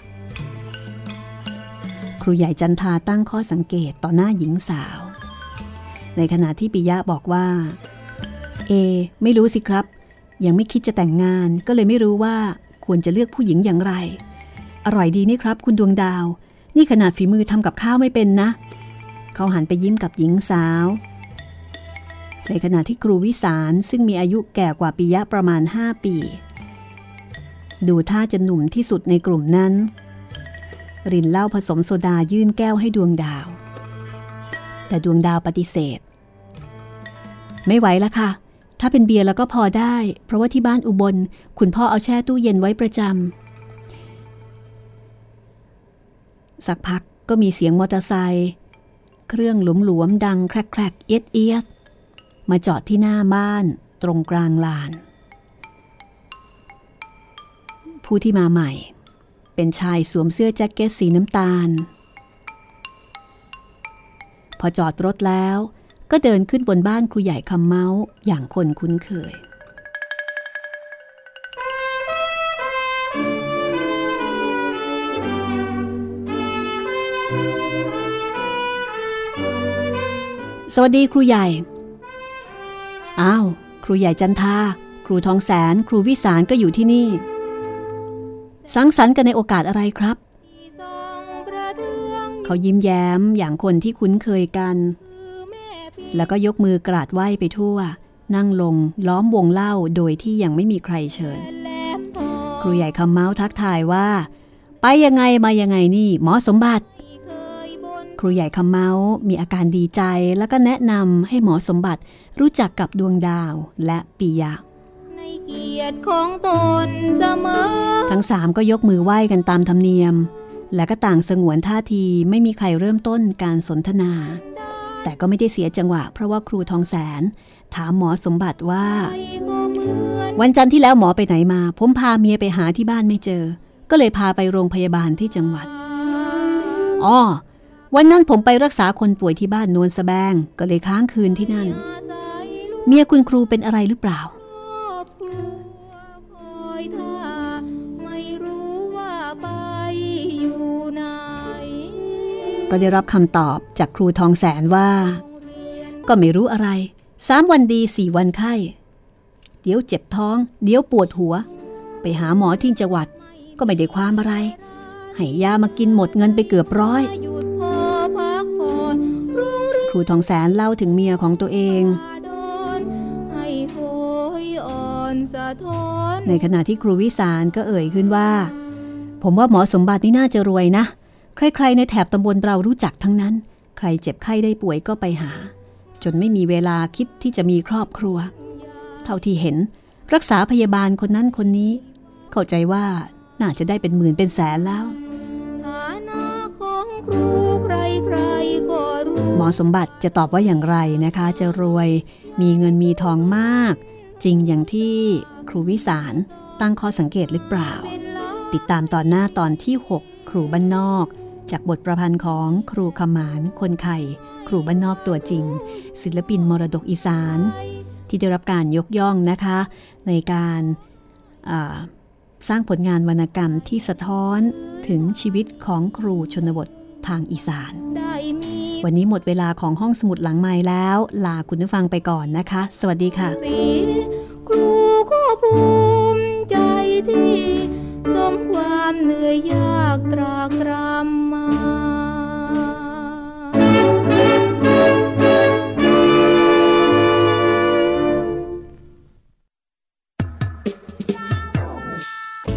ครูใหญ่จันทาตั้งข้อสังเกตต่อหน้าหญิงสาว ในขณะที่ปิยะบอกว่า เอ ไม่รู้สิครับ ยังไม่คิดจะแต่งงานก็เลยไม่รู้ว่าควรจะเลือกผู้หญิงอย่างไร อร่อยดีนี่ครับ คุณดวงดาว นี่ขนาดฝีมือทำกับข้าวไม่เป็นนะ เขาหันไปยิ้มกับหญิงสาว ในขณะที่ครูวิสารซึ่งมีอายุแก่กว่าปิยะประมาณ 5 ปี ดูท่าจะหนุ่มที่สุดในกลุ่มนั้น รินเหล้าผสมโซดายื่นแก้วให้ดวงดาว แต่ดวงดาวปฏิเสธ ไม่ไหวแล้วค่ะ ถ้าเป็นเบียร์แล้วก็พอได้ เพราะว่าที่บ้านอุบล คุณพ่อเอาแช่ตู้เย็นไว้ประจำสักพักก็มีเสียงมอเตอร์ไซค์เครื่องหลวมดังแครกๆเอียดเอียดมาจอดที่หน้าบ้านตรงกลางลาน ผู้ที่มาใหม่ เป็นชายสวมเสื้อแจ็คเก็ตสีน้ำตาล พอจอดรถแล้ว ก็เดินขึ้นบนบ้านครูใหญ่คำเมาส์อย่างคนคุ้นเคย สวัสดีครูใหญ่ อ้าว ครูใหญ่จันทาครูทองแสน ครูวิสารก็อยู่ที่นี่ สังสรรค์กันในโอกาสอะไรครับ เขายิ้มแย้มอย่างคนที่คุ้นเคยกัน แล้วก็ยกมือกราดไหว้ไปทั่ว นั่งลงล้อมวงเล่าโดยที่ยังไม่มีใครเชิญ ครูใหญ่คำเมาส์ทักทายว่า ไปยังไงมายังไงนี่หมอสมบัติ ครูใหญ่คำเมาส์มีอาการดีใจแล้วก็แนะนำให้หมอสมบัติรู้จักกับดวงดาวและปิยะในเกียรติของตนเสมอทั้งสามก็ยกมือไหว้กันตามธรรมเนียม และก็ต่างสงวนท่าทีไม่มีใครเริ่มต้นการสนทนา แต่ก็ไม่ได้เสียจังหวะ เพราะว่าครูทองแสน ถามหมอสมบัติว่า วันจันทร์ที่แล้วหมอไปไหนมา ผมพาเมียไปหาที่บ้านไม่เจอ ก็เลยพาไปโรงพยาบาลที่จังหวัดอ๋อวันนั้นผมไปรักษาคนป่วยที่บ้านโนนสแบง ก็เลยค้างคืนที่นั่น เมียคุณครูเป็นอะไรหรือเปล่า ก็ได้รับคำตอบจากครูทองแสนว่า ก็ไม่รู้อะไรสามวันดีสี่วันไข้ เดี๋ยวเจ็บท้อง เดี๋ยวปวดหัว ไปหาหมอที่จังหวัดก็ไม่ได้ความอะไร ให้ยามากินหมดเงินไปเกือบร้อย ครูทองแสนเล่าถึงเมียของตัวเองในสะท้อนในขณะที่ครูวิสารก็เอ่ยขึ้นว่า ผมว่าหมอสมบัตินี่น่าจะรวยนะ ใครๆในแถบตำบลเรารู้จักทั้งนั้น ใครเจ็บไข้ได้ป่วยก็ไปหา จนไม่มีเวลาคิดที่จะมีครอบครัว เท่าที่เห็น รักษาพยาบาลคนนั้นคนนี้ เข้าใจว่าน่าจะได้เป็นหมื่นเป็นแสนแล้วฐานะของครูใครใครๆก็รู้หมอสมบัติจะตอบว่าอย่างไรนะคะ จะรวยมีเงินมีทองมาก จริงอย่างที่ครูวิสารตั้งข้อสังเกตหรือเปล่าเป็นล้านติดตามตอนหน้าตอนที่ 6 ครูบ้านนอก จากบทประพันธ์ของครูขมาน คนไข่ ครูบ้านนอกตัวจริง ศิลปินมรดกอีสาน ที่ได้รับการยกย่องนะคะ ในการสร้างผลงานวรรณกรรมที่สะท้อนถึงชีวิตของครูชนบททางอีสาน วันนี้หมดเวลาของห้องสมุดหลังไม้แล้ว ลาคุณผู้ฟังไปก่อนนะคะ สวัสดีค่ะ ครูก็ภูมิใจที่สมความเหนื่อยยากตรากตรำ